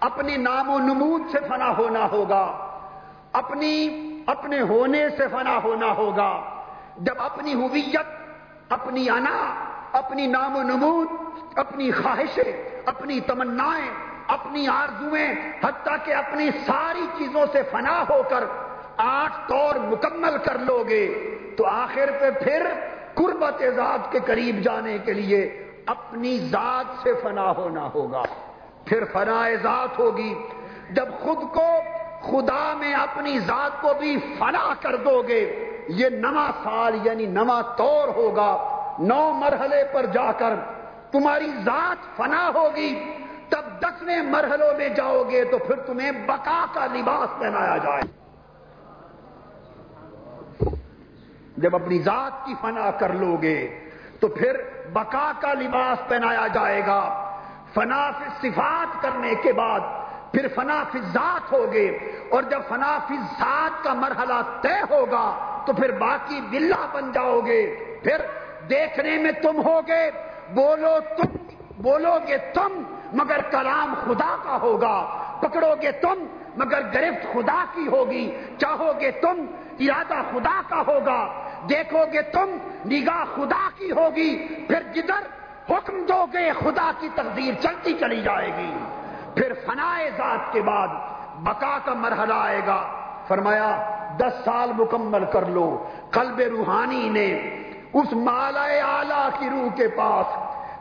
اپنی نام و نمود سے فنا ہونا ہوگا، اپنی، اپنے ہونے سے فنا ہونا ہوگا۔ جب اپنی ہویت اپنی انا، اپنی نام و نمود، اپنی خواہشیں، اپنی تمنائیں، اپنی آرزویں حتیٰ کہ اپنی ساری چیزوں سے فنا ہو کر آٹھ طور مکمل کر لو گے، تو آخر پہ پھر قربت ذات کے قریب جانے کے لیے اپنی ذات سے فنا ہونا ہوگا۔ پھر فنا ذات ہوگی۔ جب خود کو خدا میں اپنی ذات کو بھی فنا کر دو گے یہ نواں سال یعنی نواں طور ہوگا۔ نو مرحلے پر جا کر تمہاری ذات فنا ہوگی۔ تب دسویں مرحلوں میں جاؤ گے تو پھر تمہیں بقا کا لباس پہنایا جائے۔ جب اپنی ذات کی فنا کر لو گے تو پھر بقا کا لباس پہنایا جائے گا۔ فنا صفات کرنے کے بعد پھر فنا ذات ہوگے۔ اور جب فنا ذات کا مرحلہ طے ہوگا تو پھر باقی بلا بن جاؤ گے۔ پھر دیکھنے میں تم ہوگے۔ بولو تم، بولو گے تم، مگر کلام خدا کا ہوگا۔ پکڑو گے تم، مگر گرفت خدا کی ہوگی۔ چاہو گے تم، ارادہ خدا کا ہوگا۔ دیکھو گے تم، نگاہ خدا کی ہوگی۔ پھر جدھر حکم دو گے، خدا کی تقدیر چلتی چلی جائے گی۔ پھر فنائے ذات کے بعد بقا کا مرحلہ آئے گا۔ فرمایا، دس سال مکمل کر لو۔ قلب روحانی نے اس مالا آلہ کی روح کے پاس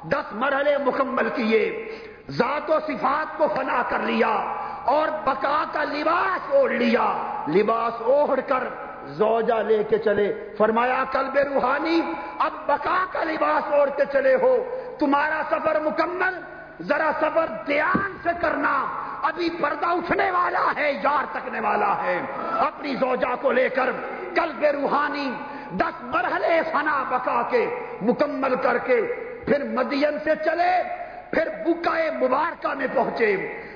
دس مرحلے مکمل کیے۔ ذات و صفات کو فنا کر لیا اور بقا کا لباس اوڑھ لیا۔ لباس اوڑھ کر زوجہ لے کے چلے۔ فرمایا، قلب روحانی، اب بقا کا لباس اوڑھ کے چلے ہو۔ تمہارا سفر مکمل، ذرا سفر دھیان سے کرنا۔ ابھی پردہ اٹھنے والا ہے، یار تکنے والا ہے۔ اپنی زوجہ کو لے کر قلب روحانی دس مرحلے فنا بقا کے مکمل کر کے پھر مدین سے چلے، پھر بکائے مبارکہ میں پہنچے،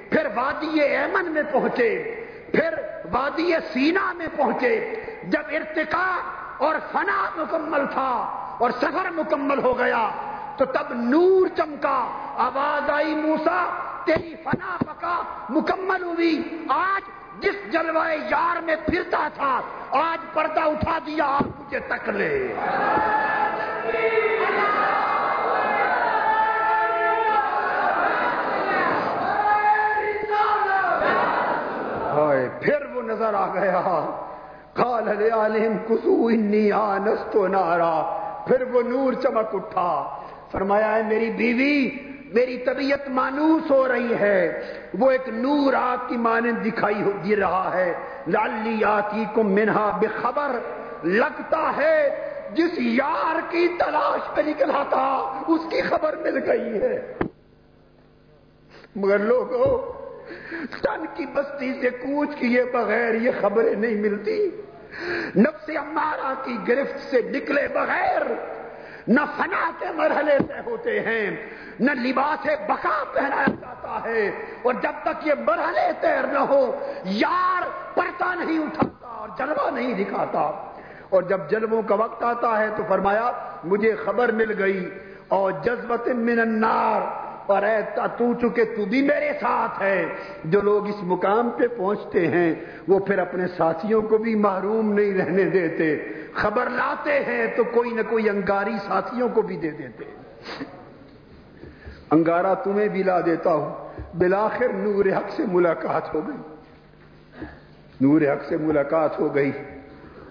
پھر وادی ایمن میں پہنچے، پھر وادی سینا میں پہنچے۔ جب ارتقا اور فنا مکمل تھا اور سفر مکمل ہو گیا تو تب نور چمکا، آواز آئی موسا تیری فنا پکا مکمل ہوئی۔ آج جس جلوائے یار میں پھرتا تھا، آج پردہ اٹھا دیا آپ مجھے تک لے پھر وہ نظر آ گیا۔ کال عالم، کسو انی آنستو نارا۔ پھر وہ نور چمک اٹھا۔ فرمایا ہے میری بیوی میری طبیعت مانوس ہو رہی ہے۔ وہ ایک نور آگ کی مانند دکھائی دی رہا ہے۔ لالی آتی کو منہا بے خبر لگتا ہے جس یار کی تلاش پہ نکلا تھا، اس کی خبر مل گئی ہے۔ مگر لوگوں، تن کی بستی سے کوچ کیے بغیر یہ خبریں نہیں ملتی۔ نفس امارہ کی گرفت سے نکلے بغیر نہ فنا کے مرحلے سے ہوتے ہیں، نہ لباس بقا پہنایا جاتا ہے۔ اور جب تک یہ مرحلے تیر نہ ہو، یار پرتا نہیں اٹھاتا اور جلوہ نہیں دکھاتا۔ اور جب جلووں کا وقت آتا ہے تو فرمایا، مجھے خبر مل گئی، اور جذبت من النار اور اے تو چکے تو بھی میرے ساتھ ہے۔ جو لوگ اس مقام پہ پہنچتے ہیں، وہ پھر اپنے ساتھیوں کو بھی محروم نہیں رہنے دیتے۔ خبر لاتے ہیں تو کوئی نہ کوئی انگاری ساتھیوں کو بھی دے دیتے۔ انگارا تمہیں بھی لا دیتا ہوں۔ بلاخر نور حق سے ملاقات ہو گئی۔ نور حق سے ملاقات ہو گئی۔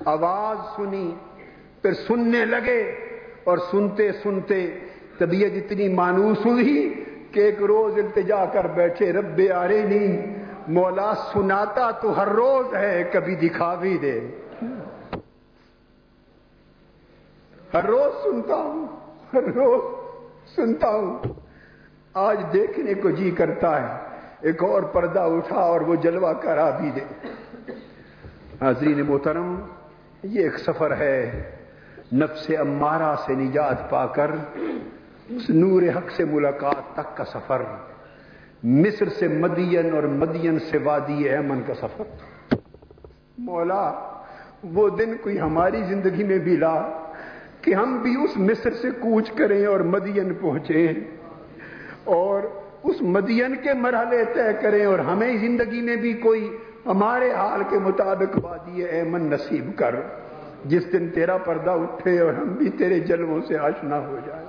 آواز سنی، پھر سننے لگے اور سنتے سنتے طبیعت اتنی مانوس ہوئی کہ ایک روز التجا کر بیٹھے، رب آرے نہیں مولا سناتا تو ہر روز ہے، کبھی دکھا بھی دے۔ ہر روز سنتا ہوں، ہر روز سنتا ہوں۔ آج دیکھنے کو جی کرتا ہے۔ ایک اور پردہ اٹھا اور وہ جلوہ کرا بھی دے۔ حاضرین محترم، یہ ایک سفر ہے۔ نفس امارہ سے نجات پا کر نور حق سے ملاقات تک کا سفر۔ مصر سے مدین اور مدین سے وادی ایمن کا سفر۔ مولا، وہ دن کوئی ہماری زندگی میں بھی لا کہ ہم بھی اس مصر سے کوچ کریں اور مدین پہنچے اور اس مدین کے مرحلے طے کریں اور ہمیں زندگی میں بھی کوئی ہمارے حال کے مطابق وادی ایمن نصیب کر۔ جس دن تیرا پردہ اٹھے اور ہم بھی تیرے جلووں سے آشنا ہو جائے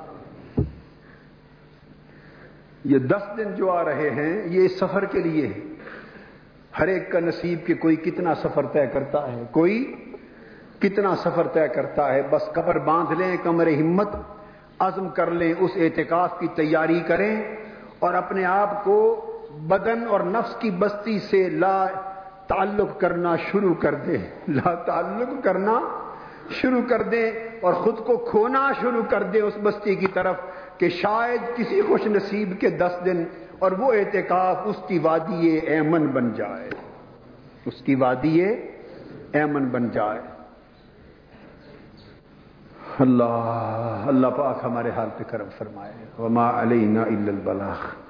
یہ دس دن جو آ رہے ہیں، یہ اس سفر کے لیے ہے ہر ایک کا نصیب کہ کوئی کتنا سفر طے کرتا ہے، کوئی کتنا سفر طے کرتا ہے۔ بس قبر باندھ لیں، کمر ہمت عزم کر لیں، اس اعتکاف کی تیاری کریں اور اپنے آپ کو بدن اور نفس کی بستی سے لا تعلق کرنا شروع کر دیں۔ لا تعلق کرنا شروع کر دیں اور خود کو کھونا شروع کر دیں۔ اس بستی کی طرف کہ شاید کسی خوش نصیب کے دس دن اور وہ اعتکاف اس کی وادی ایمن بن جائے۔ اس کی وادی ایمن بن جائے۔ اللہ اللہ پاک ہمارے حال پہ کرم فرمائے۔ وما علینا الا البلاغ۔